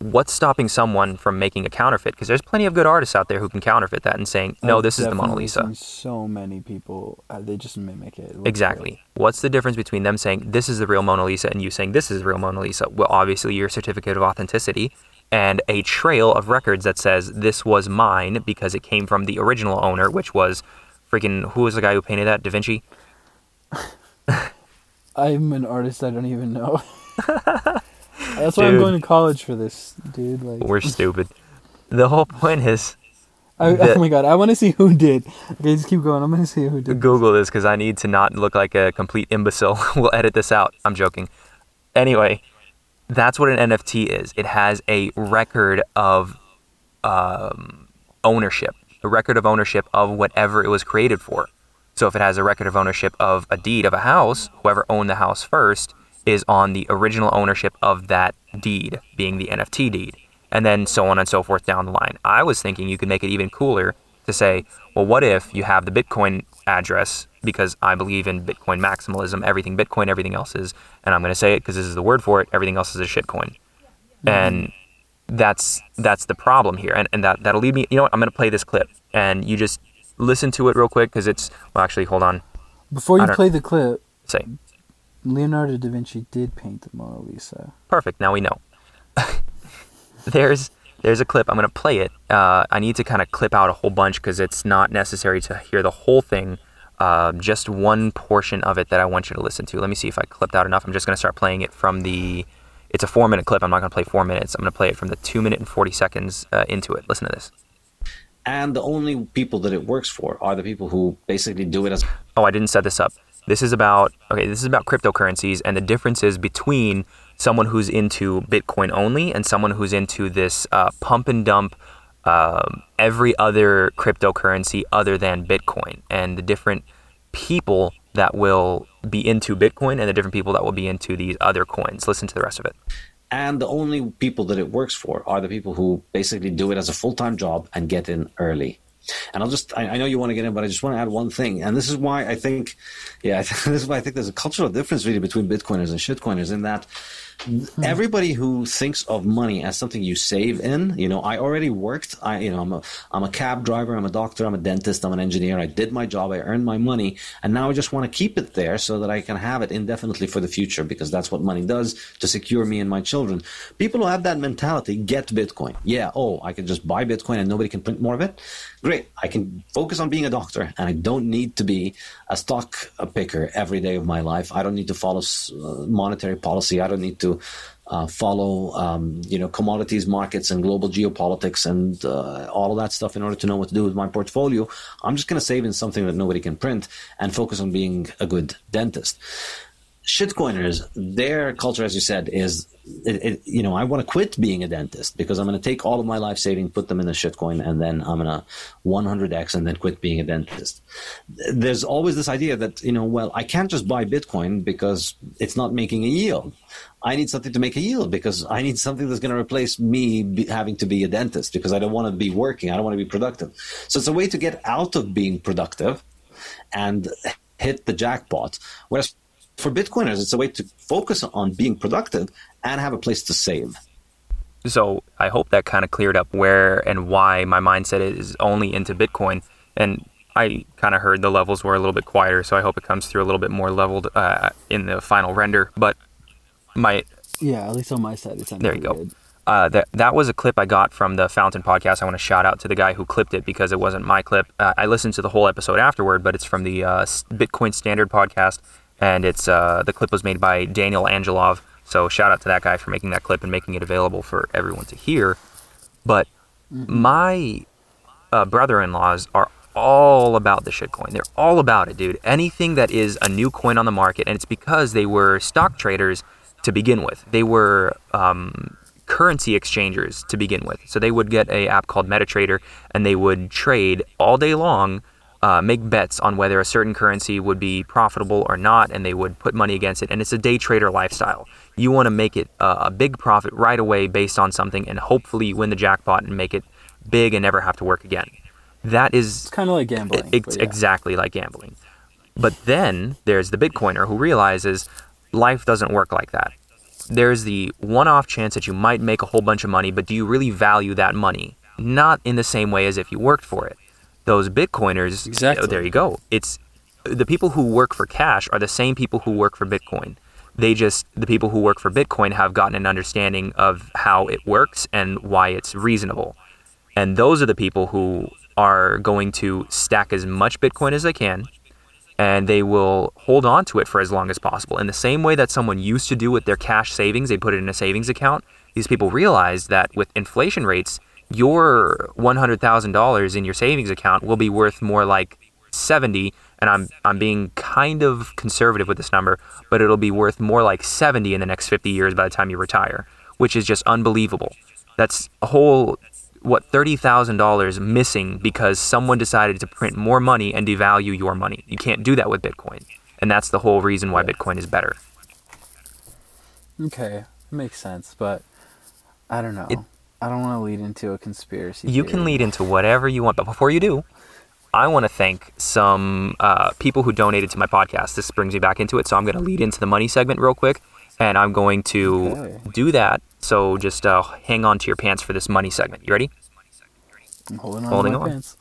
What's stopping someone from making a counterfeit? Because there's plenty of good artists out there who can counterfeit that and saying, no, I've this is the Mona Lisa. So many people, uh, they just mimic it. Exactly. What's the difference between them saying this is the real Mona Lisa and you saying this is the real Mona Lisa? Well, obviously your certificate of authenticity and a trail of records that says this was mine because it came from the original owner, which was freaking who was the guy who painted that? Da Vinci. <laughs> I'm an artist I don't even know. <laughs> That's why I'm Dude. going to college for this, dude. Like, We're stupid. The whole point is I, <laughs> oh my god, I want to see who did. Okay, just keep going. I'm gonna see who did. Google this because I need to not look like a complete imbecile. <laughs> we'll edit this out. I'm joking. Anyway, that's what an NFT is. It has a record of um, ownership, a record of ownership of whatever it was created for. So if it has a record of ownership of a deed of a house, whoever owned the house first is on the original ownership of that deed, being the NFT deed, and then so on and so forth down the line. I was thinking you could make it even cooler to say, well, what if you have the Bitcoin address? Because I believe in Bitcoin maximalism, everything Bitcoin, everything else is, and I'm going to say it because this is the word for it, everything else is a shitcoin. And that's that's the problem here and, and that that'll lead me you know what i'm going to play this clip and you just listen to it real quick because it's well actually hold on Before you play the clip, say Leonardo da Vinci did paint the Mona Lisa. perfect now we know. <laughs> There's there's a clip i'm going to play it. Uh, i need to kind of clip out a whole bunch because it's not necessary to hear the whole thing uh, just one portion of it that i want you to listen to. Let me see if i clipped out enough. I'm just going to start playing it from the it's a four minute clip i'm not going to play four minutes. I'm going to play it from the two minute and 40 seconds uh, into it. Listen to this. And the only people that it works for are the people who basically do it as oh, I didn't set this up. This is about okay. This is about cryptocurrencies and the differences between someone who's into Bitcoin only and someone who's into this uh, pump and dump um, every other cryptocurrency other than Bitcoin, and the different people that will be into Bitcoin and the different people that will be into these other coins. Listen to the rest of it. and the only people that it works for are the people who basically do it as a full-time job and get in early and i'll just I, I know you want to get in but i just want to add one thing. And this is why i think yeah <laughs> this is why i think there's a cultural difference really between bitcoiners and shitcoiners in that hmm. everybody who thinks of money as something you save in you know i already worked i you know i'm a i'm a cab driver i'm a doctor i'm a dentist i'm an engineer i did my job i earned my money and now i just want to keep it there so that i can have it indefinitely for the future because that's what money does to secure me and my children. People who have that mentality get bitcoin. Yeah oh i can just buy bitcoin and nobody can print more of it great. I can focus on being a doctor and i don't need to be a stock picker every day of my life. I don't need to follow uh, monetary policy. I don't need to uh, follow um, you know commodities markets and global geopolitics and uh, all of that stuff in order to know what to do with my portfolio. I'm just going to save in something that nobody can print and focus on being a good dentist shitcoiners, their culture, as you said, is it, it, you know I want to quit being a dentist because I'm going to take all of my life saving, put them in a shitcoin, and then I'm going to 100x and then quit being a dentist. There's always this idea that you know, well, I can't just buy Bitcoin because it's not making a yield. I need something to make a yield because I need something that's going to replace me be, having to be a dentist because I don't want to be working. I don't want to be productive. So it's a way to get out of being productive and hit the jackpot. Whereas for Bitcoiners, it's a way to focus on being productive and have a place to save. So I hope that kind of cleared up where and why my mindset is only into Bitcoin. And I kind of heard the levels were a little bit quieter, so I hope it comes through a little bit more leveled uh, in the final render. But my Yeah, at least on my side, it sounded there you go. good. Uh, that that was a clip I got from the Fountain podcast. I want to shout out to the guy who clipped it because it wasn't my clip. Uh, I listened to the whole episode afterward, but it's from the uh, Bitcoin Standard podcast, and it's uh, the clip was made by Daniel Angelov. So shout out to that guy for making that clip and making it available for everyone to hear. But my uh, brother-in-laws are all about the shitcoin. They're all about it, dude. Anything that is a new coin on the market, and it's because they were stock traders to begin with. They were um, currency exchangers to begin with. So they would get a app called MetaTrader, and they would trade all day long, uh, make bets on whether a certain currency would be profitable or not, and they would put money against it. And it's a day trader lifestyle. You want to make it uh, a big profit right away based on something, and hopefully win the jackpot and make it big and never have to work again. That is It's kind of like gambling. it's yeah. exactly like gambling. But then there's the Bitcoiner who realizes life doesn't work like that. There's the one off chance that you might make a whole bunch of money, but do you really value that money? Not in the same way as if you worked for it. Those Bitcoiners, Exactly. oh, there you go. It's the people who work for cash are the same people who work for Bitcoin. They just, the people who work for Bitcoin have gotten an understanding of how it works and why it's reasonable. And those are the people who are going to stack as much Bitcoin as they can and they will hold on to it for as long as possible. In the same way that someone used to do with their cash savings, they put it in a savings account. These people realize that with inflation rates, your $100,000 in your savings account will be worth more like 70 and I'm I'm being kind of conservative with this number, but it'll be worth more like 70 in the next 50 years by the time you retire, which is just unbelievable. That's a whole what $30,000 missing because someone decided to print more money and devalue your money. You can't do that with Bitcoin. And that's the whole reason why Bitcoin is better. Okay, makes sense, but I don't know. It- I don't want to lead into a conspiracy. You can lead into whatever you want, but before you do, I want to thank some uh, people who donated to my podcast. This brings me back into it, so I'm going to lead into the money segment real quick, and I'm going to Okay. do that. So just uh, hang on to your pants for this money segment. You ready? I'm holding on Holding to my on. pants.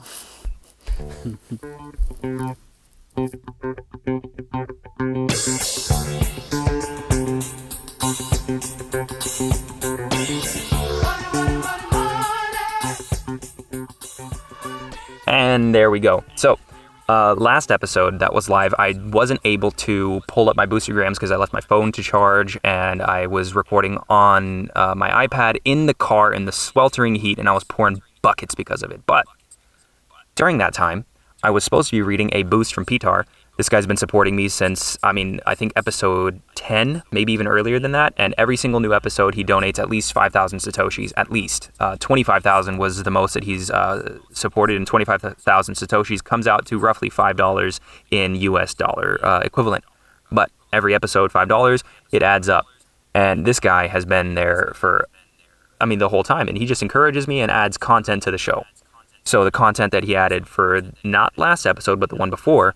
<laughs> And there we go. So, uh, last episode that was live, I wasn't able to pull up my boostergrams because I left my phone to charge and I was recording on uh, my iPad in the car in the sweltering heat and I was pouring buckets because of it. But during that time, I was supposed to be reading a boost from Pitar. This guy's been supporting me since, I mean, I think episode 10, maybe even earlier than that. And every single new episode, he donates at least 5,000 Satoshis, at least. Uh, 25,000 was the most that he's uh, supported, and 25,000 Satoshis comes out to roughly $5 in US dollar uh, equivalent. But every episode, $5, it adds up. And this guy has been there for, I mean, the whole time. And he just encourages me and adds content to the show. So the content that he added for not last episode, but the one before,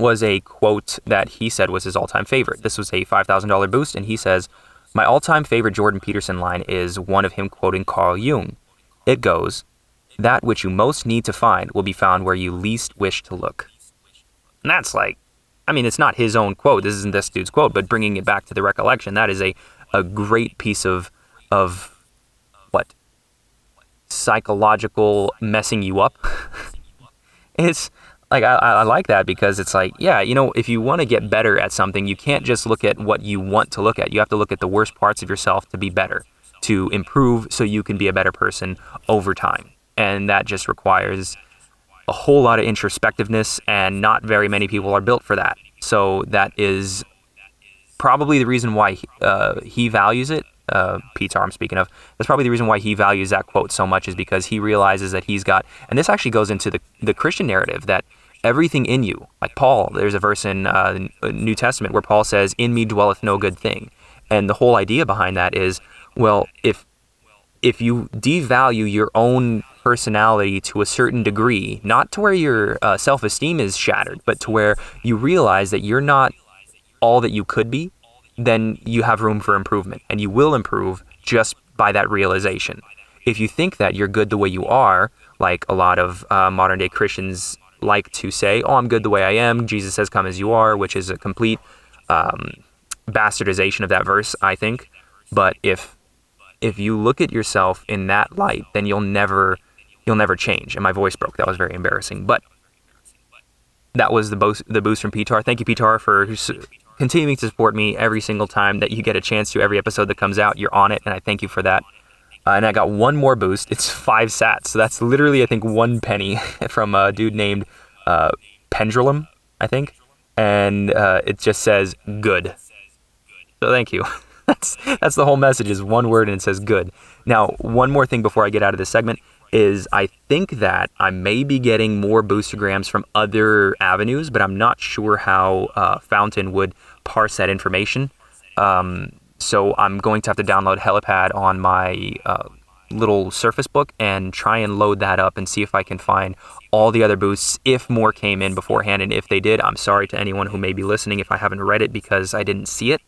was a quote that he said was his all-time favorite. This was a $5,000 boost, and he says, "My all-time favorite Jordan Peterson line is one of him quoting Carl Jung. It goes, "That which you most need to find will be found where you least wish to look." And that's like, I mean, it's not his own quote. This isn't this dude's quote, but bringing it back to the recollection, that is a a great piece of of what psychological messing you up. <laughs> it's like I, I like that because it's like yeah you know if you want to get better at something you can't just look at what you want to look at you have to look at the worst parts of yourself to be better to improve so you can be a better person over time and that just requires a whole lot of introspectiveness and not very many people are built for that so that is probably the reason why uh, he values it. Uh, Peter, I'm speaking of. That's probably the reason why he values that quote so much is because he realizes that he's got, and this actually goes into the the Christian narrative that everything in you, like Paul, there's a verse in uh, New Testament where Paul says, "In me dwelleth no good thing," and the whole idea behind that is, well, if if you devalue your own personality to a certain degree, not to where your uh, self esteem is shattered, but to where you realize that you're not all that you could be, then you have room for improvement. And you will improve just by that realization. If you think that you're good the way you are, like a lot of uh, modern day Christians like to say, oh, I'm good the way I am, Jesus says, come as you are, which is a complete um, bastardization of that verse, I think. But if if you look at yourself in that light, then you'll never you'll never change. And my voice broke. That was very embarrassing. But that was the boost the boost from Pitar. Thank you, Pitar, for continuing to support me every single time that you get a chance to. Every episode that comes out, you're on it, and I thank you for that. Uh, and I got one more boost. It's five sats. So that's literally, I think, one penny <laughs> from a dude named uh, Pendulum, I think. And uh, it just says good. So thank you. <laughs> that's that's the whole message is one word and it says good. Now, one more thing before I get out of this segment is I think that I may be getting more boostergrams from other avenues, but I'm not sure how uh, Fountain would parse that information. Um, so I'm going to have to download Helipad on my uh, little Surface Book and try and load that up and see if I can find all the other boosts if more came in beforehand. And if they did, I'm sorry to anyone who may be listening if I haven't read it because I didn't see it.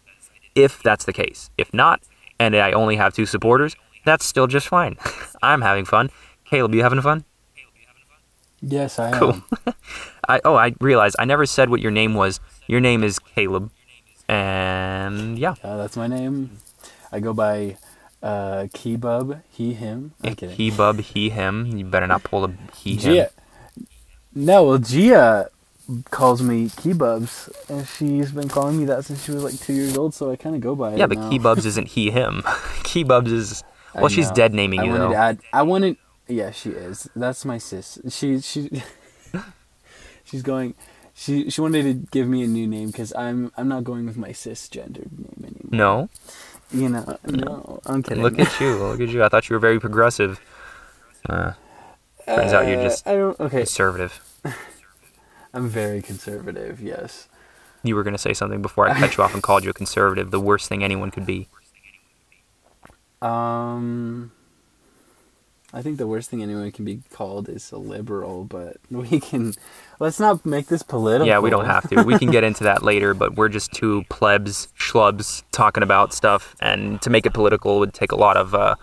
If that's the case, if not, and I only have two supporters, that's still just fine. <laughs> I'm having fun. Caleb, you having fun? Yes, I am. Cool. <laughs> I oh, I realized I never said what your name was. Your name is Caleb, and yeah, Uh, that's my name. I go by uh, Keybub, he, him. I'm kidding. he, he, him. You better not pull a he, him. Gia. No, well, Gia calls me Keybubs, and she's been calling me that since she was like two years old, so I kind of go by Yeah, it but now. Keybubs isn't he, him. <laughs> Keybubs is well, she's dead naming I you wanted though. to add. I wanted. Yeah, she is. That's my sis. She she. <laughs> she's going. She she wanted to give me a new name because I'm I'm not going with my cisgendered name anymore. No, You know, no, I'm kidding. look at you, look at you. I thought you were very progressive. Uh, turns out you're Uh, just I don't. Okay, conservative. <laughs> I'm very conservative. Yes. You were gonna say something before I cut you off and called you a conservative. The worst thing anyone could be. <laughs> Um. I think the worst thing anyone can be called is a liberal, but <laughs> we can. Let's not make this political. Yeah, we don't have to. We can get into that later, but we're just two plebs, schlubs talking about stuff, and to make it political would take a lot of, uh,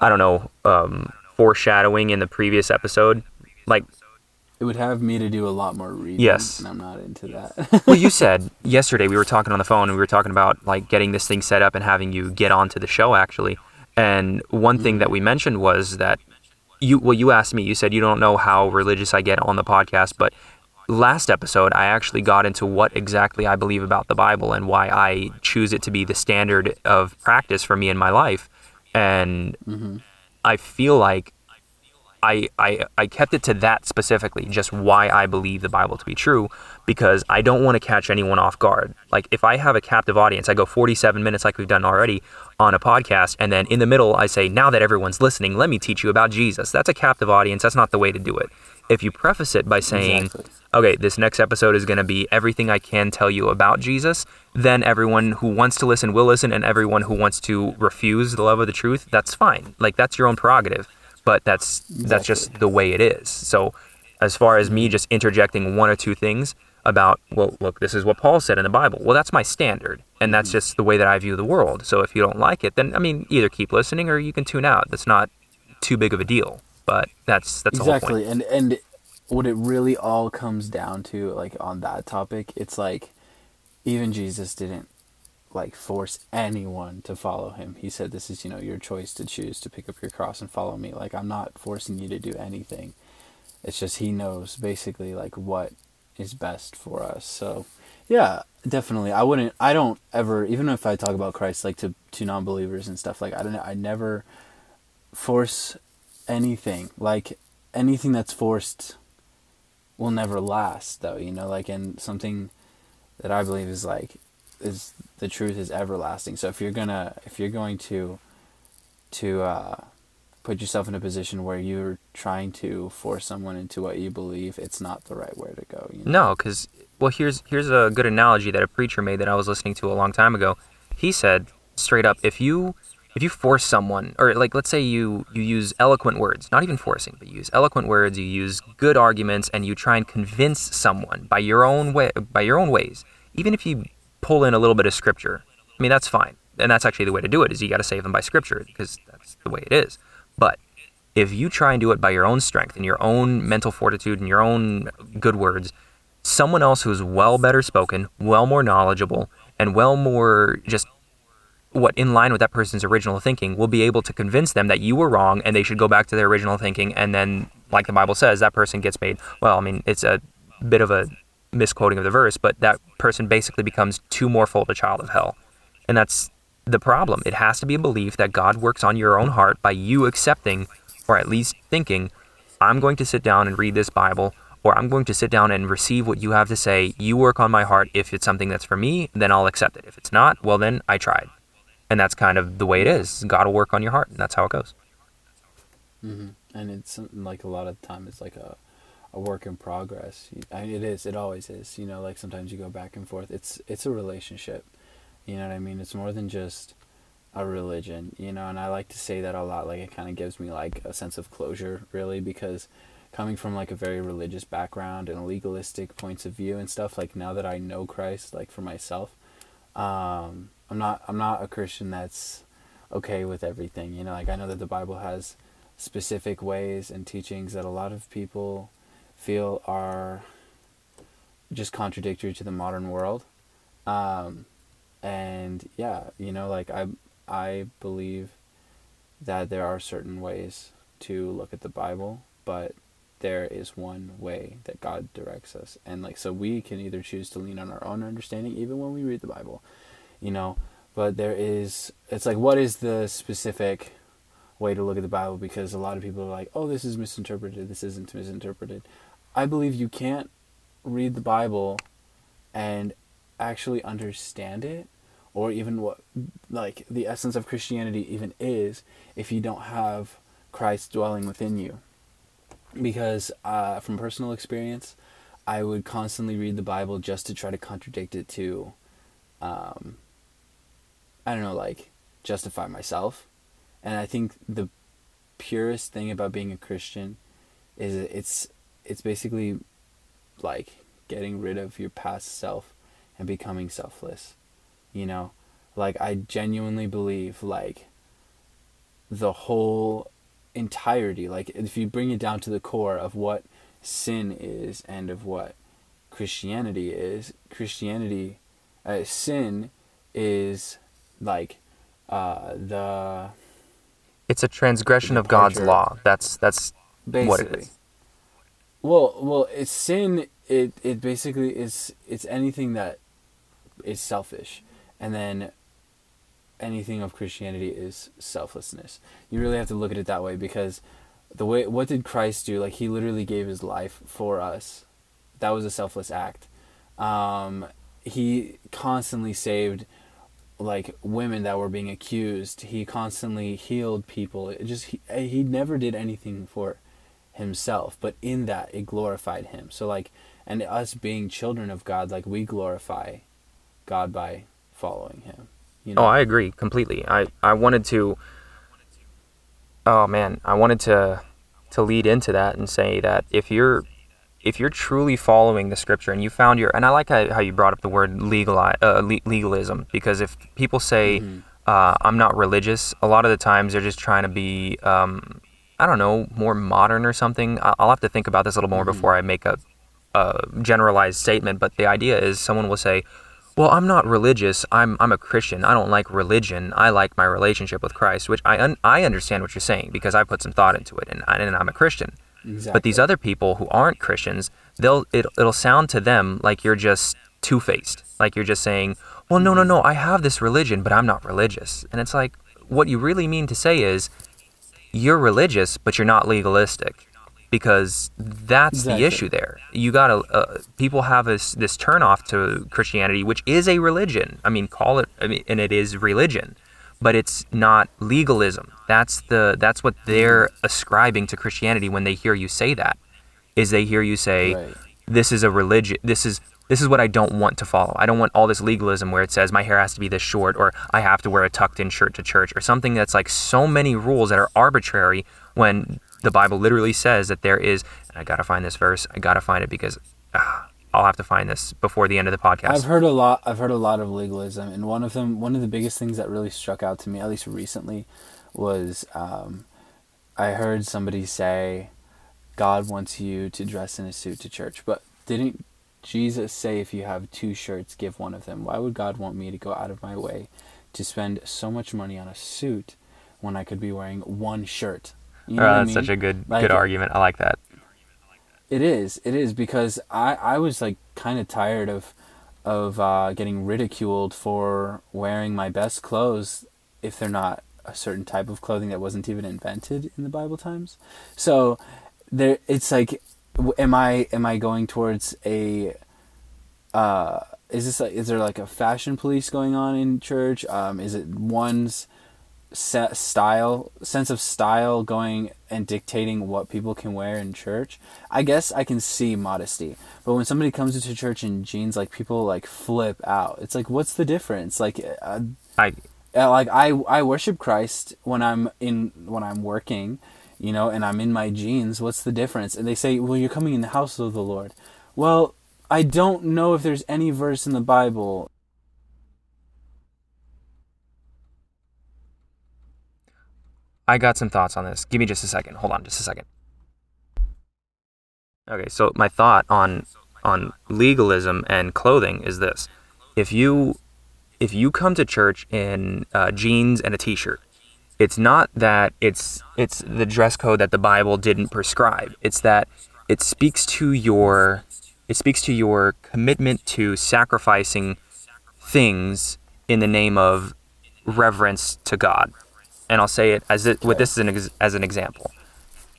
I don't know, um, foreshadowing in the previous episode. Like, It would have me to do a lot more reading. Yes. And I'm not into that. <laughs> well, you said yesterday we were talking on the phone and we were talking about like getting this thing set up and having you get onto the show actually. And one thing that we mm. mentioned was that you well you asked me you said you don't know how religious I get on the podcast, but last episode I actually got into what exactly I believe about the Bible and why I choose it to be the standard of practice for me in my life. And mm-hmm. I feel like I, I, I kept it to that specifically, just why I believe the Bible to be true, because I don't want to catch anyone off guard. Like, if I have a captive audience, I go 47 minutes like we've done already on a podcast, and then in the middle, I say, now that everyone's listening, let me teach you about Jesus. That's a captive audience. That's not the way to do it. If you preface it by saying, Exactly. okay, this next episode is going to be everything I can tell you about Jesus, then everyone who wants to listen will listen, and everyone who wants to refuse the love of the truth, that's fine. Like, that's your own prerogative but that's that's just the way it is. So as far as me just interjecting one or two things about, well, look, this is what Paul said in the Bible. Well, that's my standard, and that's mm-hmm. just the way that I view the world. So if you don't like it, then I mean, either keep listening or you can tune out. That's not too big of a deal. But that's that's the whole exactly. And and what it really all comes down to, like on that topic, it's like even Jesus didn't like force anyone to follow him. He said, "This is you know your choice to choose to pick up your cross and follow me." Like I'm not forcing you to do anything. It's just he knows basically like what is best for us. So yeah, definitely. I wouldn't. I don't ever. Even if I talk about Christ like to to non-believers and stuff like I don't. I never force anything like anything that's forced will never last though you know like and something that i believe is like is the truth is everlasting so if you're gonna if you're going to to uh put yourself in a position where you're trying to force someone into what you believe it's not the right way to go you know? No, because well, here's here's a good analogy that a preacher made that I was listening to a long time ago. He said straight up, if you if you force someone, or like let's say you you use eloquent words, not even forcing, but you use eloquent words, you use good arguments, and you try and convince someone by your own way, by your own ways, even if you pull in a little bit of scripture. I mean, that's fine, and that's actually the way to do it. Is you got to save them by scripture because that's the way it is. But if you try and do it by your own strength and your own mental fortitude and your own good words, someone else who's well better spoken, well more knowledgeable, and well more just what in line with that person's original thinking will be able to convince them that you were wrong and they should go back to their original thinking and then like the bible says that person gets made well i mean it's a bit of a misquoting of the verse but that person basically becomes too morefold a child of hell. And that's the problem. It has to be a belief that god works on your own heart by you accepting or at least thinking i'm going to sit down and read this bible or i'm going to sit down and receive what you have to say. You work on my heart. If it's something that's for me then i'll accept it. If it's not well then i tried. And that's kind of the way it is. God will work on your heart, and that's how it goes. hmm And it's like a lot of time it's like a, a work in progress. I mean, it is. It always is. You know, like sometimes you go back and forth. It's it's a relationship. You know what I mean? It's more than just a religion. You know, and I like to say that a lot. Like it kind of gives me like a sense of closure, really, because coming from like a very religious background and legalistic points of view and stuff. Like now that I know Christ, like for myself, um, I'm not I'm not a Christian that's okay with everything. You know, like I know that the Bible has specific ways and teachings that a lot of people feel are just contradictory to the modern world. Um, and yeah, you know, like I I believe that there are certain ways to look at the Bible, but there is one way that God directs us. And like so we can either choose to lean on our own understanding even when we read the Bible, you know, but there is it's like what is the specific way to look at the Bible because a lot of people are like, "Oh, this is misinterpreted. This isn't misinterpreted." I believe you can't read the Bible and actually understand it or even what like the essence of Christianity even is if you don't have Christ dwelling within you. Because uh, from personal experience, I would constantly read the Bible just to try to contradict it to, um, I don't know, like justify myself. And I think the purest thing about being a Christian is it's it's basically like getting rid of your past self and becoming selfless. You know, like I genuinely believe like the whole entirety, like if you bring it down to the core of what sin is and of what Christianity is, Christianity, uh, sin is like uh, the It's a transgression of God's law. That's that's basically. what it is. Well, well, it's sin. It it basically is. It's anything that is selfish, and then anything of Christianity is selflessness. You really have to look at it that way because the way what did Christ do? Like he literally gave his life for us. That was a selfless act. Um, he constantly saved like women that were being accused. He constantly healed people. It just he, he never did anything for himself, but in that it glorified him. So like and us being children of God, like we glorify God by following him. You know? Oh, I agree completely. I, I wanted to. Oh man, I wanted to to lead into that and say that if you're if you're truly following the scripture and you found your and I like how, how you brought up the word legal uh, legalism because if people say uh, I'm not religious, a lot of the times they're just trying to be um, I don't know more modern or something. I'll have to think about this a little more mm-hmm. before I make a, a generalized statement. But the idea is someone will say, well, I'm not religious. I'm I'm a Christian. I don't like religion. I like my relationship with Christ, which I un- I understand what you're saying because I put some thought into it, and I, and I'm a Christian. exactly. But these other people who aren't Christians, they'll it, it'll sound to them like you're just two faced, like you're just saying, well, no, no, mm-hmm. no, I have this religion, but I'm not religious, and it's like what you really mean to say is you're religious, but you're not legalistic. Because that's Exactly. the issue there. You gotta. Uh, people have this this turn off to Christianity, which is a religion. I mean, call it. I mean, and it is religion, but it's not legalism. That's the that's what they're ascribing to Christianity when they hear you say that. Is they hear you say, Right. "This is a religion. This is this is what I don't want to follow. I don't want all this legalism where it says my hair has to be this short, or I have to wear a tucked in shirt to church, or something that's like so many rules that are arbitrary when the Bible literally says that there is. And I gotta find this verse. I gotta find it because ah, I'll have to find this before the end of the podcast. I've heard a lot. I've heard a lot of legalism, and one of them, one of the biggest things that really struck out to me, at least recently, was um, I heard somebody say, "God wants you to dress in a suit to church," but didn't Jesus say, "If you have two shirts, give one of them"? Why would God want me to go out of my way to spend so much money on a suit when I could be wearing one shirt? You know Oh, what I that's mean? such a good Like, good argument. I like that. It is. It is because I I was like kind of tired of of uh, getting ridiculed for wearing my best clothes if they're not a certain type of clothing that wasn't even invented in the Bible times. So there, it's like, am I am I going towards a uh, is this like is there like a fashion police going on in church? Um, is it one's set style sense of style going and dictating what people can wear in church? I guess I can see modesty, but when somebody comes into church in jeans, like people like flip out. It's like, what's the difference? Like, uh, I uh, like I I worship Christ when I'm in when I'm working, you know, and I'm in my jeans. What's the difference? And they say, "Well, you're coming in the house of the Lord." Well, I don't know if there's any verse in the Bible. I got some thoughts on this. Give me just a second. Hold on, just a second. Okay, so my thought on on legalism and clothing is this: if you if you come to church in uh, jeans and a t-shirt, it's not that it's it's the dress code that the Bible didn't prescribe. It's that it speaks to your it speaks to your commitment to sacrificing things in the name of reverence to God. And I'll say it as it with this as an ex, as an example.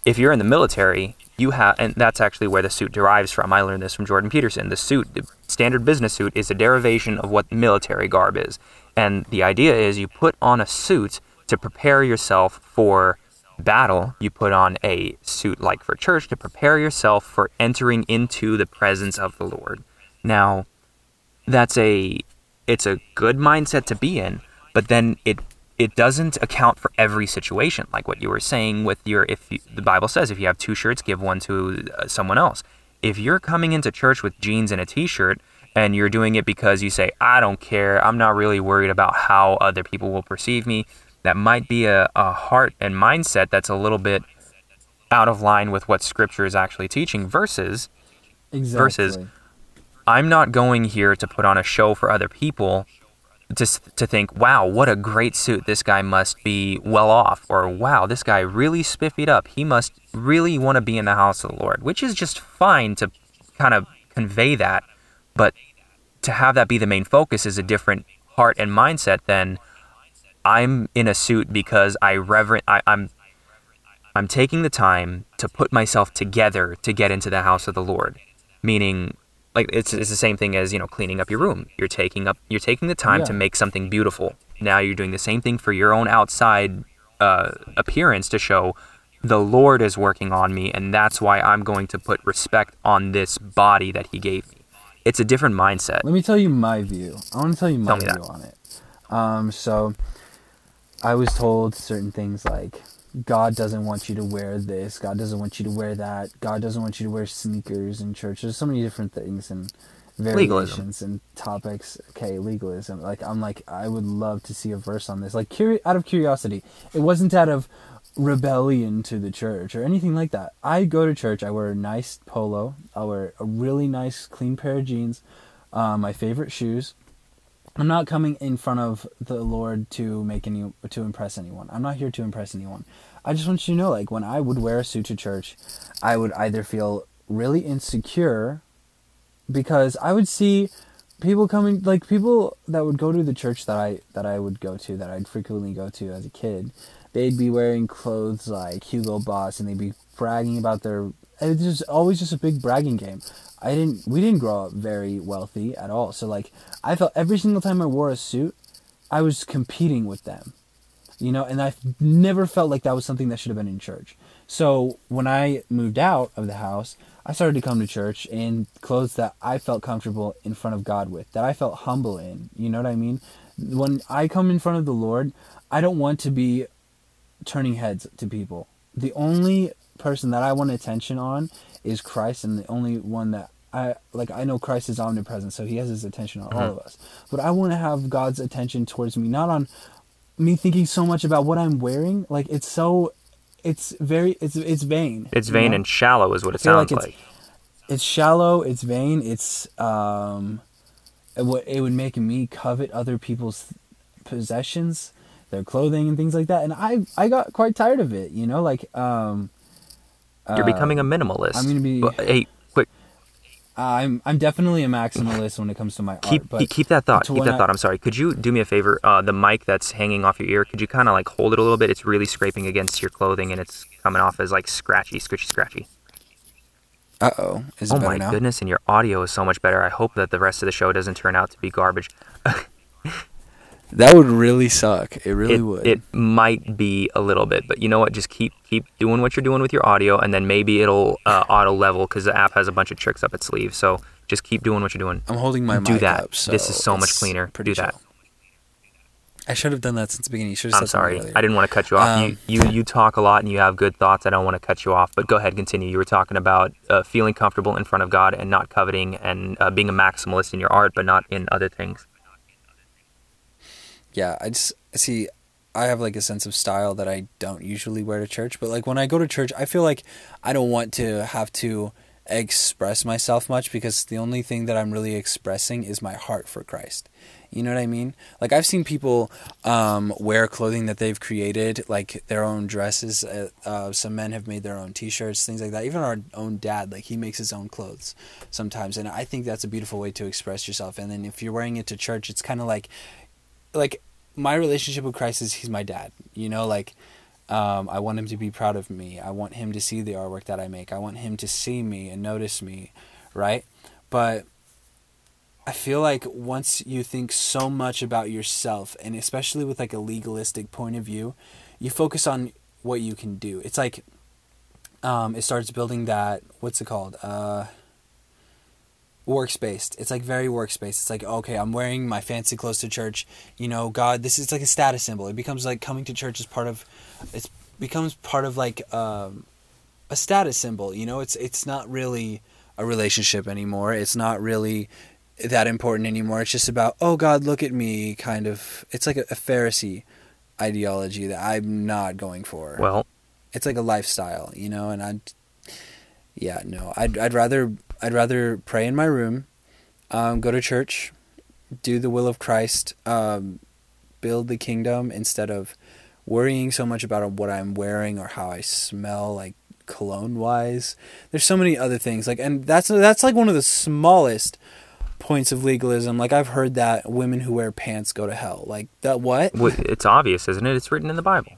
If you're in the military, you have, and that's actually where the suit derives from. I learned this from Jordan Peterson. The suit, the standard business suit, is a derivation of what military garb is. And the idea is you put on a suit to prepare yourself for battle. You put on a suit like for church to prepare yourself for entering into the presence of the Lord. Now, that's a it's a good mindset to be in, but then it it doesn't account for every situation like what you were saying with your if you, the bible says if you have two shirts give one to uh, someone else if you're coming into church with jeans and a t-shirt and you're doing it because you say i don't care i'm not really worried about how other people will perceive me that might be a, a heart and mindset that's a little bit out of line with what scripture is actually teaching versus Exactly. Versus- i'm not going here to put on a show for other people just to think, wow, what a great suit. This guy must be well off. Or, wow, this guy really spiffied up. He must really want to be in the house of the Lord, which is just fine to kind of convey that. But to have that be the main focus is a different heart and mindset than I'm in a suit because I reverent, I, I'm. I'm taking the time to put myself together to get into the house of the Lord, meaning like it's, it's the same thing as you know cleaning up your room you're taking up you're taking the time to make something beautiful now you're doing the same thing for your own outside uh, appearance to show the lord is working on me and that's why i'm going to put respect on this body that he gave me it's a different mindset Let me tell you my view. I want to tell you my Tell view that. on it. Um, so I was told certain things like God doesn't want you to wear this. God doesn't want you to wear that. God doesn't want you to wear sneakers in church. There's so many different things and variations and topics. Okay, legalism. Like I'm like I would love to see a verse on this. Like curi- out of curiosity. It wasn't out of rebellion to the church or anything like that. I go to church. I wear a nice polo. I wear a really nice clean pair of jeans. Uh, my favorite shoes. I'm not coming in front of the Lord to make any to impress anyone. I'm not here to impress anyone. I just want you to know, like when I would wear a suit to church, I would either feel really insecure because I would see people coming, like people that would go to the church that I that I would go to, that I'd frequently go to as a kid. They'd be wearing clothes like Hugo Boss, and they'd be bragging about their. It was just always just a big bragging game. I didn't. We didn't grow up very wealthy at all. So like, I felt every single time I wore a suit, I was competing with them. You know, and I never felt like that was something that should have been in church. So when I moved out of the house, I started to come to church in clothes that I felt comfortable in front of God with, that I felt humble in. You know what I mean? When I come in front of the Lord, I don't want to be turning heads to people. The only person that I want attention on is Christ, and the only one that I like. I know Christ is omnipresent, so He has His attention on all of us. But I want to have God's attention towards me, not on me thinking so much about what I'm wearing. Like it's so, it's very, it's it's vain. it's vain know? and shallow is what it sounds like like, it's- it's shallow it's vain it's um it would it would make me covet other people's possessions their clothing and things like that and i i got quite tired of it you know like um you're becoming a uh, minimalist I'm gonna be- But, hey quick i'm i'm definitely a maximalist when it comes to my keep art but keep that thought keep that I- thought i'm sorry could you do me a favor uh, the mic that's hanging off your ear could you kind of like hold it a little bit it's really scraping against your clothing and it's coming off as like scratchy scratchy scratchy Uh oh. Is it Oh my now? goodness, and your audio is so much better. I hope that the rest of the show doesn't turn out to be garbage. <laughs> That would really suck. It really it, would. it might be a little bit, but you know what? Just keep keep doing what you're doing with your audio, and then maybe it'll uh, auto level because the app has a bunch of tricks up its sleeve. So just keep doing what you're doing. I'm holding my do mic that. up. So This is so much cleaner. Do that. I should have done that since the beginning. You should have I'm sorry. I didn't want to cut you off. Um, you, you you talk a lot and you have good thoughts. I don't want to cut you off, but go ahead, continue. You were talking about uh, feeling comfortable in front of God and not coveting and uh, being a maximalist in your art, but not in other things. Yeah, I just see. I have like a sense of style that I don't usually wear to church, but like when I go to church, I feel like I don't want to have to express myself much because the only thing that I'm really expressing is my heart for Christ. You know what I mean? Like I've seen people um, wear clothing that they've created, like their own dresses. Uh, uh, some men have made their own T-shirts, things like that. Even our own dad, like he makes his own clothes sometimes, and I think that's a beautiful way to express yourself. And then if you're wearing it to church, it's kind of like, like my relationship with Christ is he's my dad. You know, like um, I want him to be proud of me. I want him to see the artwork that I make. I want him to see me and notice me, right? But I feel like once you think so much about yourself, and especially with like a legalistic point of view, you focus on what you can do. It's like um, it starts building that what's it called? Uh, works-based. It's like very works-based. It's like okay, I'm wearing my fancy clothes to church. You know, God, this is like a status symbol. It becomes like coming to church is part of. it becomes part of like um, a status symbol. You know, it's it's not really a relationship anymore. It's not really that important anymore. It's just about oh God, look at me, kind of. It's like a, a Pharisee ideology that I'm not going for Well, it's like a lifestyle, you know, and I'd yeah, no. I'd I'd rather I'd rather pray in my room, um, go to church, do the will of Christ, um, build the kingdom instead of worrying so much about what I'm wearing or how I smell like cologne wise. There's so many other things like and that's that's like one of the smallest points of legalism. Like I've heard that women who wear pants go to hell. Like that what? it's obvious, isn't it? It's written in the Bible.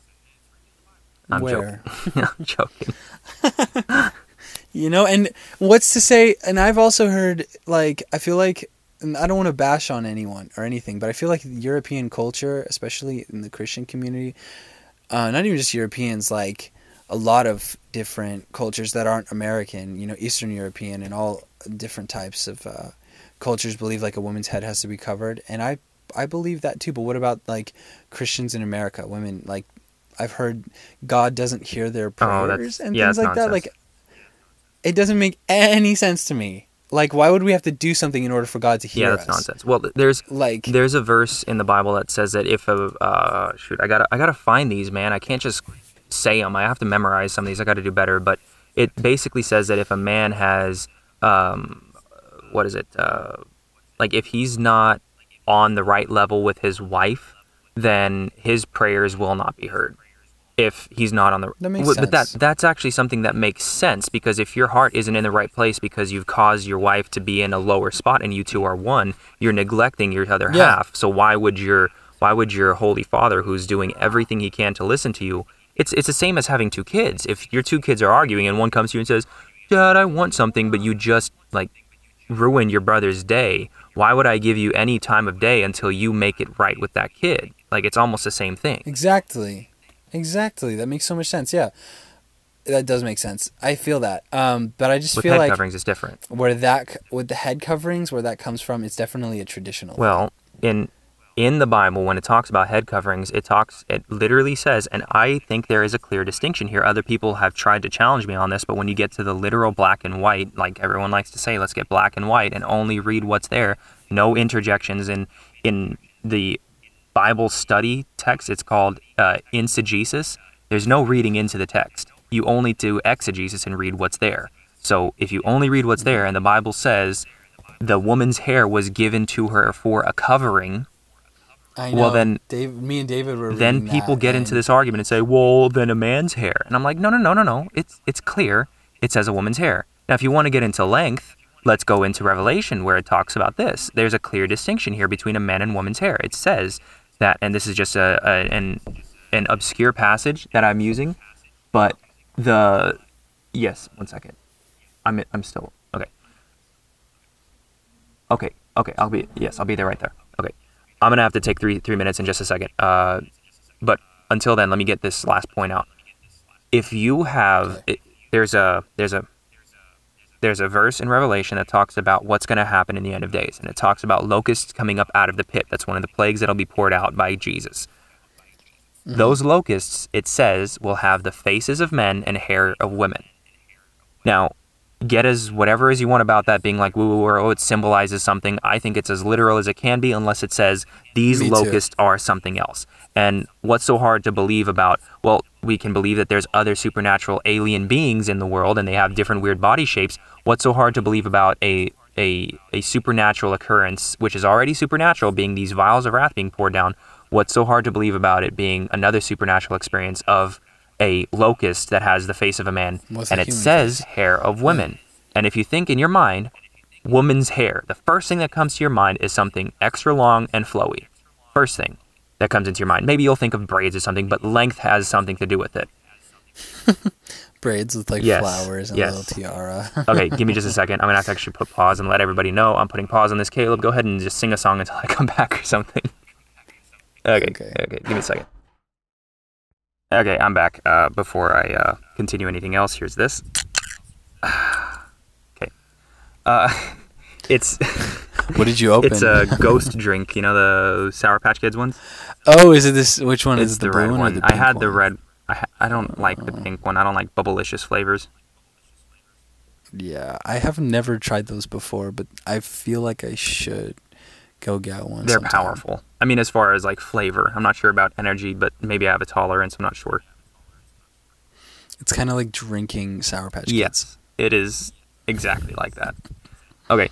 I'm Where? joking. <laughs> I'm joking. <laughs> You know, and what's to say? And I've also heard like I feel like and I don't want to bash on anyone or anything, but I feel like European culture, especially in the Christian community, uh, not even just Europeans, like a lot of different cultures that aren't American, you know, Eastern European and all different types of uh, cultures believe like a woman's head has to be covered, and I I believe that too. But what about like Christians in America? Women like I've heard God doesn't hear their Oh, prayers and yeah, things like that. Like it doesn't make any sense to me. Like, why would we have to do something in order for God to hear us? Yeah, us? that's nonsense. Well, there's Like, there's a verse in the Bible that says that if a uh, shoot, I gotta I gotta find these, man. I can't just say them. I have to memorize some of these. I got to do better. But it basically says that if a man has um, what is it? Uh, like if he's not on the right level with his wife, then his prayers will not be heard. If he's not on the That makes But that that's actually something that makes sense because if your heart isn't in the right place because you've caused your wife to be in a lower spot and you two are one, you're neglecting your other Yeah. half. So why would your why would your holy father who's doing everything he can to listen to you? It's it's the same as having two kids. If your two kids are arguing and one comes to you and says, "Dad, I want something," but you just like ruin your brother's day, why would I give you any time of day until you make it right with that kid? Like it's almost the same thing. exactly, exactly. That makes so much sense. Yeah, that does make sense. I feel that. Um, but I just With feel head like coverings, is different. where that with the head coverings, where that comes from, it's definitely a traditional. Well, in in the Bible, when it talks about head coverings, it talks it literally says, and I think there is a clear distinction here. Other people have tried to challenge me on this, but when you get to the literal black and white, like everyone likes to say, let's get black and white and only read what's there, no interjections in in the Bible study text. It's called uh, eisegesis. There's no reading into the text. You only do exegesis and read what's there. So if you only read what's there, and the Bible says the woman's hair was given to her for a covering, I well, then- Dave, me and David were. then people get into this argument and say, "Well, then a man's hair," and I'm like, "No, no, no, no, no. It's it's clear. It says a woman's hair." Now, if you want to get into length, let's go into Revelation where it talks about this. There's a clear distinction here between a man and woman's hair. It says that, and this is just a, a an an obscure passage that I'm using, but the yes, one second. I'm I'm still okay. Okay, okay, I'll be yes, I'll be there right there. Okay, I'm gonna have to take three three minutes in just a second. Uh, but until then, let me get this last point out. If you have, it, there's a there's a there's a verse in Revelation that talks about what's going to happen in the end of days, and it talks about locusts coming up out of the pit. That's one of the plagues that'll be poured out by Jesus. Mm-hmm. Those locusts, it says, will have the faces of men and hair of women. Now, get as whatever as you want about that being like woo woo or oh it symbolizes something. I think it's as literal as it can be unless it says these Me too. locusts are something else. And what's so hard to believe about well, we can believe that there's other supernatural alien beings in the world and they have different weird body shapes. What's so hard to believe about a a, a supernatural occurrence, which is already supernatural, being these vials of wrath being poured down. What's so hard to believe about it being another supernatural experience of a locust that has the face of a man What's and a it says face? hair of women. And if you think in your mind, woman's hair, the first thing that comes to your mind is something extra long and flowy. First thing that comes into your mind. Maybe you'll think of braids or something, but length has something to do with it. <laughs> Braids with like Yes, flowers and yes. a little tiara. <laughs> Okay, give me just a <laughs> second. I'm gonna have to actually put pause and let everybody know I'm putting pause on this. Caleb, go ahead and just sing a song until I come back or something. Okay, okay, Okay. give me a second. Okay, I'm back. Uh, before I uh, continue anything else, here's this. <sighs> okay, uh, it's what did you <laughs> open? it's a ghost drink. You know the Sour Patch Kids ones. oh, is it this? Which one it's is the, the, red one? one. I had the red. I, I don't like the uh. pink one. I don't like bubblicious flavors. Yeah, I have never tried those before, but I feel like I should go get one. They're sometime. powerful. I mean, as far as like flavor, I'm not sure about energy, but maybe I have a tolerance. I'm not sure. It's kind of like drinking Sour Patch Kids. Yes, it is exactly like that. Okay,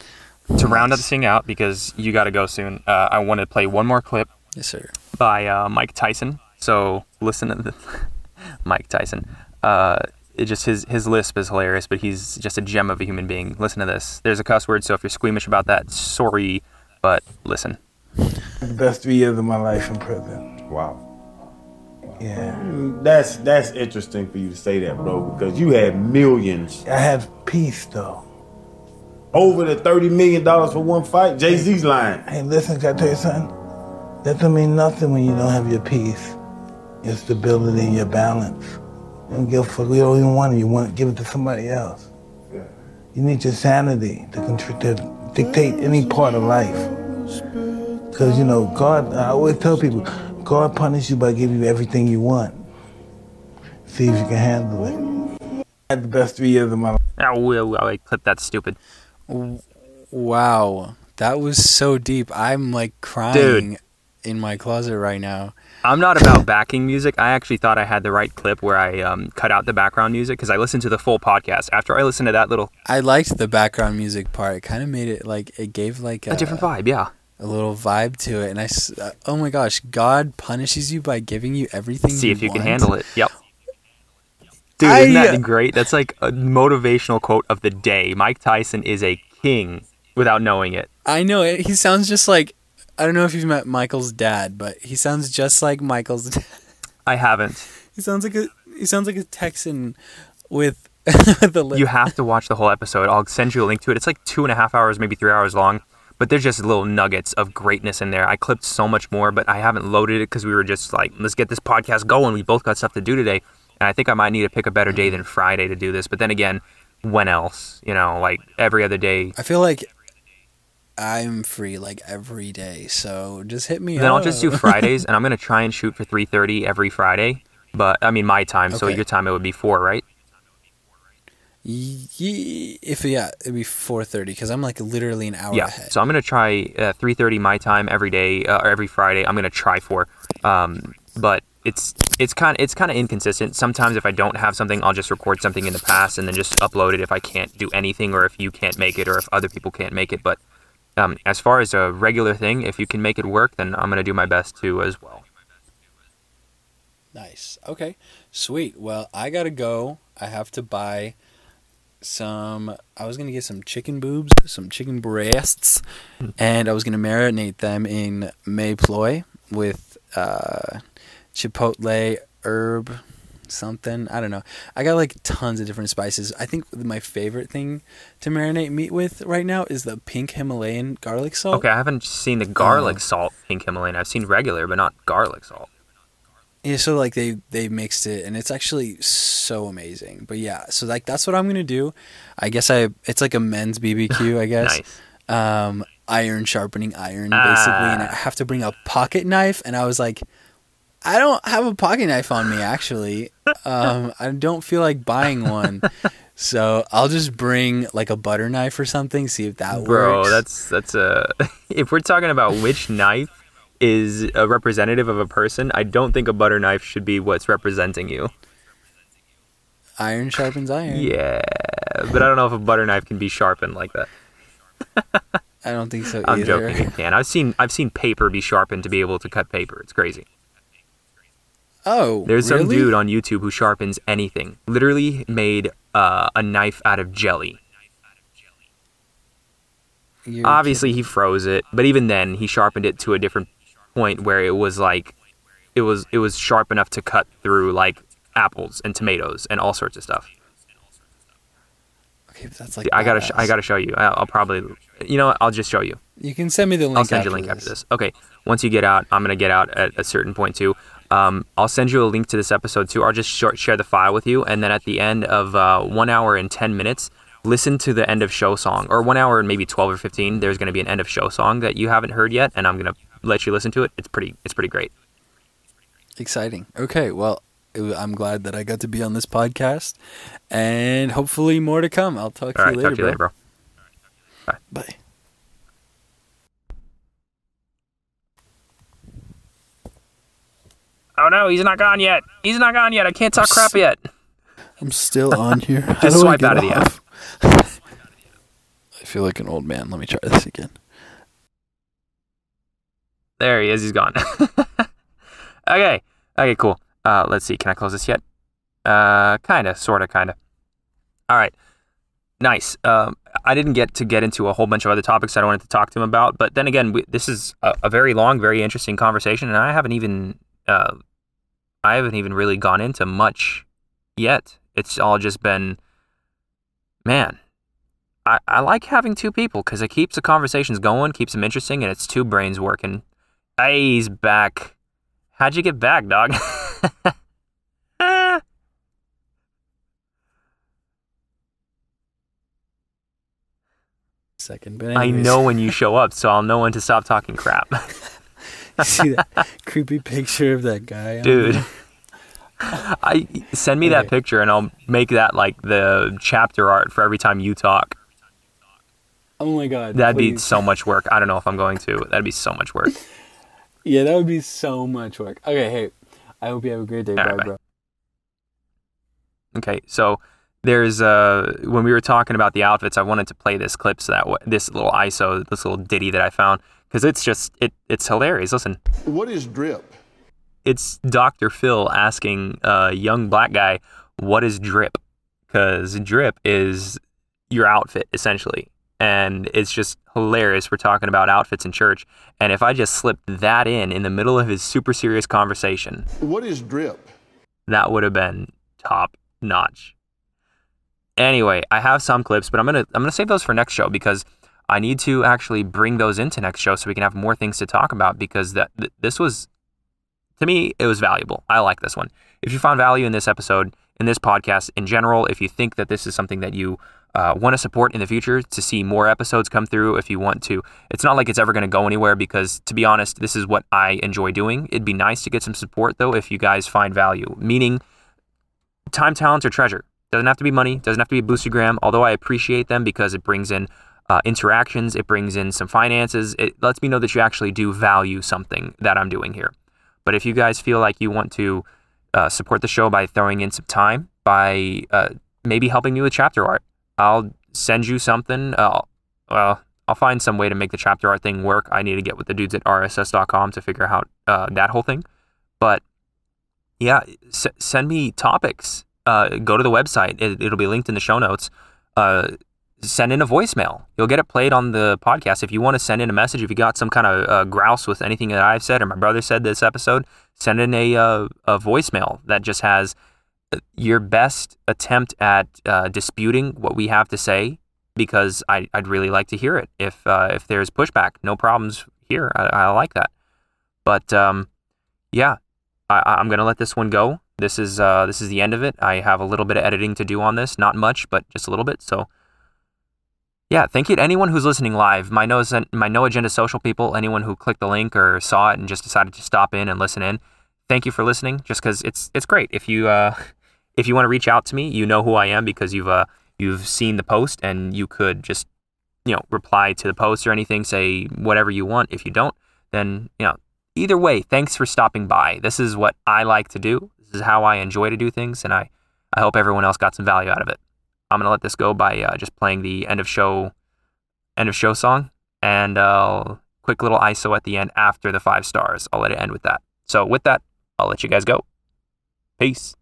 to round Nice. this thing out, because you got to go soon, uh, I want to play one more clip Yes, sir. by uh, Mike Tyson. So listen to the <laughs> Mike Tyson. Uh, it just his his lisp is hilarious, but he's just a gem of a human being. Listen to this. There's a cuss word, so if you're squeamish about that, sorry, but listen. the best three years of my life in prison. Wow. Yeah. That's that's interesting for you to say that, bro, because you had millions. I have peace though. Over the thirty million dollars for one fight. Jay Z's lying. Hey, listen, can I tell you something? That don't mean nothing when you don't have your peace, your stability, your balance. You don't give a fuck. You don't even want it. You want to give it to somebody else. You need your sanity to, contr- to dictate any part of life. Because, you know, God, I always tell people, God punishes you by giving you everything you want. See if you can handle it. I had the best three years of my life. Oh, well, well, I clipped that stupid. Wow, that was so deep. I'm like crying in my closet right now. I'm not about <laughs> backing music. I actually thought I had the right clip where I um, cut out the background music because I listened to the full podcast. After I listened to that little, I liked the background music part. It kind of made it like it gave like a, a different vibe, yeah. a little vibe to it. And I, uh, oh my gosh, God punishes you by giving you everything. See if you can handle it. Yep. Dude, I, isn't uh, that great? That's like a motivational quote of the day. Mike Tyson is a king without knowing it. I know it. He sounds just like I don't know if you've met Michael's dad, but he sounds just like Michael's. Dad. I haven't. <laughs> He sounds like a he sounds like a Texan with <laughs> the lip. You have to watch the whole episode. I'll send you a link to it. It's like two and a half hours, maybe three hours long, but there's just little nuggets of greatness in there. I clipped so much more, but I haven't loaded it because we were just like, let's get this podcast going. We both got stuff to do today. And I think I might need to pick a better day than Friday to do this. But then again, when else? You know, like every other day. I feel like I'm free like every day, so just hit me Then up. I'll just do Fridays, <laughs> and I'm gonna try and shoot for 3:30 every Friday. But I mean, my time. So your time it would be four, right? If yeah, it'd be four thirty because I'm like literally an hour yeah. ahead. So I'm gonna try uh, 3:30 my time every day uh, or every Friday. I'm gonna try for. Um, but it's it's kind it's kind of inconsistent. Sometimes if I don't have something, I'll just record something in the past and then just upload it if I can't do anything or if you can't make it or if other people can't make it. But um, as far as a regular thing, if you can make it work, then I'm gonna do my best to as well. Nice. Okay. Sweet. Well, I gotta go. I have to buy some. I was gonna get some chicken boobs, some chicken breasts, and I was gonna marinate them in Mae Ploy with uh, chipotle herb something. I don't know. I got like tons of different spices. I think my favorite thing to marinate meat with right now is the pink Himalayan garlic salt. Okay, I haven't seen the garlic Oh. salt pink Himalayan. I've seen regular, but not garlic salt. Yeah, so like they they mixed it and it's actually so amazing. But yeah, so like that's what I'm gonna do. I guess I it's like a men's BBQ, <laughs> I guess. Nice. Um, iron sharpening iron basically, and I Ah. have to bring a pocket knife. And I was like, I don't have a pocket knife on me actually. Um, I don't feel like buying one. So I'll just bring like a butter knife or something. See if that Bro, works. Bro, that's that's a. <laughs> if we're talking about which knife is a representative of a person, I don't think a butter knife should be what's representing you. iron sharpens iron. Yeah, but I don't know if a butter knife can be sharpened like that. I don't think so I'm joking. It can. I've seen I've seen paper be sharpened to be able to cut paper. It's crazy. Oh, There's some dude on YouTube who sharpens anything. Literally made uh, a knife out of jelly. You're Obviously, he froze it, but even then, he sharpened it to a different point where it was like, it was it was sharp enough to cut through like apples and tomatoes and all sorts of stuff. Okay, but that's like I gotta sh- I gotta show you. I'll, I'll probably, you know what? I'll just show you. You can send me the link. I'll send you a link after this. Okay. Once you get out, I'm gonna get out at a certain point too. Um, I'll send you a link to this episode too. I'll just short share the file with you, and then at the end of uh, one hour and ten minutes, listen to the end of show song, or one hour and maybe twelve or fifteen. There's gonna be an end of show song that you haven't heard yet, and I'm gonna let you listen to it. It's pretty. It's pretty great. Exciting. Okay, well, I'm glad that I got to be on this podcast, and hopefully more to come. I'll talk to All you right. later, talk to you later, bro. Bye. Oh no, he's not gone yet. He's not gone yet. I can't talk crap yet. I'm still <laughs> on here. Just swipe out of the app. I feel like an old man. Let me try this again. There he is. He's gone. <laughs> okay. Okay. Cool. Uh, let's see. Can I close this yet? Uh, kinda, sorta, kinda. All right. Nice. Um, I didn't get to get into a whole bunch of other topics that I wanted to talk to him about, but then again, we, this is a, a very long, very interesting conversation, and I haven't even, uh, I haven't even really gone into much yet. It's all just been, man. I, I like having two people because it keeps the conversations going, keeps them interesting, and it's two brains working. Hey, he's back. How'd you get back, dog? <laughs> Second, but I know when you <laughs> show up, so I'll know when to stop talking crap. <laughs> <laughs> see that creepy picture of that guy, Dude. <laughs> I send me that picture and I'll make that like the chapter art for every time you talk. Oh my god, That'd be so much work. I don't know if I'm going to. That'd be so much work. <laughs> Yeah, that would be so much work. Okay, hey, I hope you have a great day. Bye, right, bye. bro. Okay, so there's uh when we were talking about the outfits, I wanted to play this clip so that w- this little ISO, this little ditty that I found, because it's just it it's hilarious. Listen, What is drip? it's Dr. Phil asking a young black guy, "What is drip?" Because drip is your outfit essentially, and it's just hilarious. We're talking about outfits in church, and if I just slipped that in in the middle of his super serious conversation, What is drip? that would have been top notch. Anyway, I have some clips, but I'm gonna I'm gonna save those for next show because I need to actually bring those into next show so we can have more things to talk about because that th- this was to me it was valuable. I like this one. If you found value in this episode, in this podcast in general, if you think that this is something that you uh, want to support in the future to see more episodes come through, if you want to, it's not like it's ever going to go anywhere because, to be honest, this is what I enjoy doing. It'd be nice to get some support though if you guys find value, meaning time, talents, or treasure. Doesn't have to be money, doesn't have to be Boostagram, although I appreciate them because it brings in uh, interactions, it brings in some finances. It lets me know that you actually do value something that I'm doing here. But if you guys feel like you want to uh, support the show by throwing in some time, by uh, maybe helping me with chapter art, I'll send you something. Uh, well, I'll find some way to make the chapter art thing work. I need to get with the dudes at rss.com to figure out uh, that whole thing. But yeah, s- send me topics. Uh, go to the website. It, it'll be linked in the show notes. Uh, send in a voicemail. You'll get it played on the podcast. If you want to send in a message, if you got some kind of uh, grouse with anything that I've said or my brother said this episode, send in a uh, a voicemail that just has your best attempt at uh, disputing what we have to say because I, I'd really like to hear it. If uh, if there's pushback, no problems here. I, I like that. But um, yeah, I, I'm gonna let this one go. This is uh, this is the end of it. I have a little bit of editing to do on this, not much, but just a little bit. So yeah, thank you to anyone who's listening live. My no my no agenda social people, anyone who clicked the link or saw it and just decided to stop in and listen in. Thank you for listening. Just because it's it's great. If you uh, <laughs> if you want to reach out to me, you know who I am because you've uh, you've seen the post and you could just you know reply to the post or anything, say whatever you want. If you don't, then you know either way, thanks for stopping by. This is what I like to do. This is how I enjoy to do things, and I I hope everyone else got some value out of it. I'm gonna let this go by uh, just playing the end of show end of show song and uh, quick little ISO at the end after the five stars. I'll let it end with that. So with that, I'll let you guys go. Peace.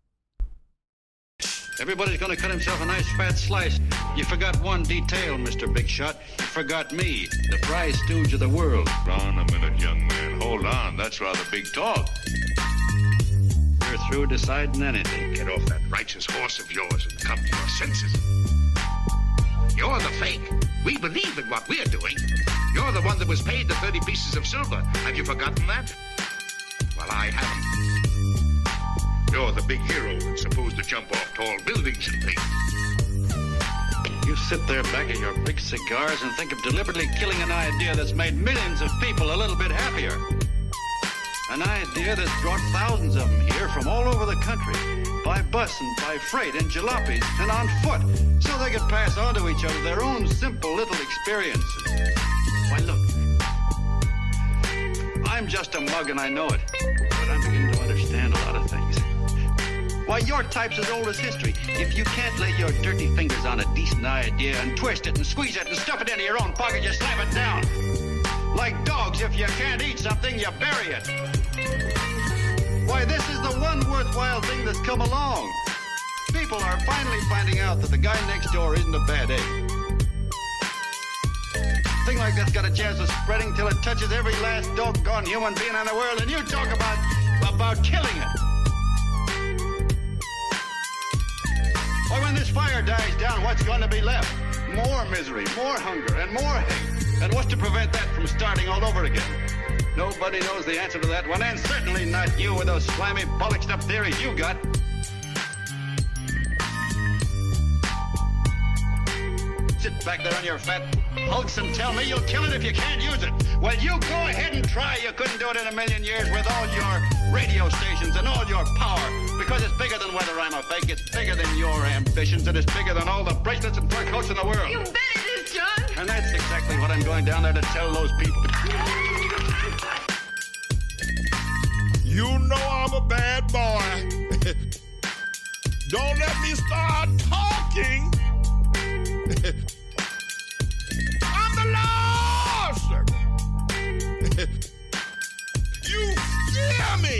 Everybody's gonna cut himself a nice fat slice. You forgot one detail, Mr. Big Shot. You forgot me, the fry stooge of the world. Hold On a minute, young man. Hold on. That's rather big talk. Through deciding anything. Get off that righteous horse of yours and come to your senses. You're the fake. We believe in what we're doing. You're the one that was paid the 30 pieces of silver. Have you forgotten that? Well, I haven't. You're the big hero that's supposed to jump off tall buildings and things. You sit there back of your big cigars and think of deliberately killing an idea that's made millions of people a little bit happier. An idea that's brought thousands of them here from all over the country by bus and by freight and jalopies and on foot so they could pass on to each other their own simple little experiences. Why, look, I'm just a mug and I know it, but I'm beginning to understand a lot of things. Why, your type's as old as history. If you can't lay your dirty fingers on a decent idea and twist it and squeeze it and stuff it into your own pocket, you slam it down. Like dogs, if you can't eat something, you bury it. Why, this is the one worthwhile thing that's come along. People are finally finding out that the guy next door isn't a bad egg. Thing like that's got a chance of spreading till it touches every last doggone human being in the world, and you talk about about killing it. Why, when this fire dies down, what's going to be left? More misery, more hunger, and more hate. And what's to prevent that from starting all over again? Nobody knows the answer to that one, and certainly not you with those slimy, bollocked up theories you got. Sit back there on your fat hulks and tell me you'll kill it if you can't use it. Well, you go ahead and try. You couldn't do it in a million years with all your radio stations and all your power. Because it's bigger than whether I'm a fake. It's bigger than your ambitions, and it's bigger than all the bracelets and fur coats in the world. You bet it is, John. And that's exactly what I'm going down there to tell those people. You know I'm a bad boy. <laughs> Don't let me start talking. <laughs> I'm the servant. <laughs> you fear me.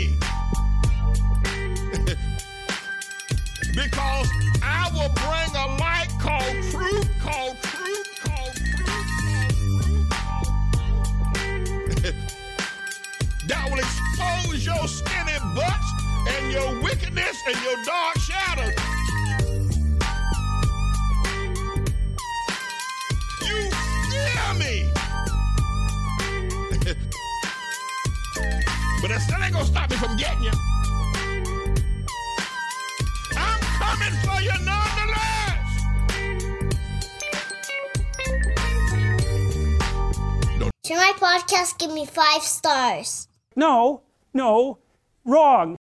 because I will bring a light called truth, called truth, expose your skinny butts and your wickedness and your dark shadows. You fear me. <laughs> but that still ain't gonna stop me from getting you. I'm coming for you nonetheless. Should my podcast give me five stars? No, no, wrong.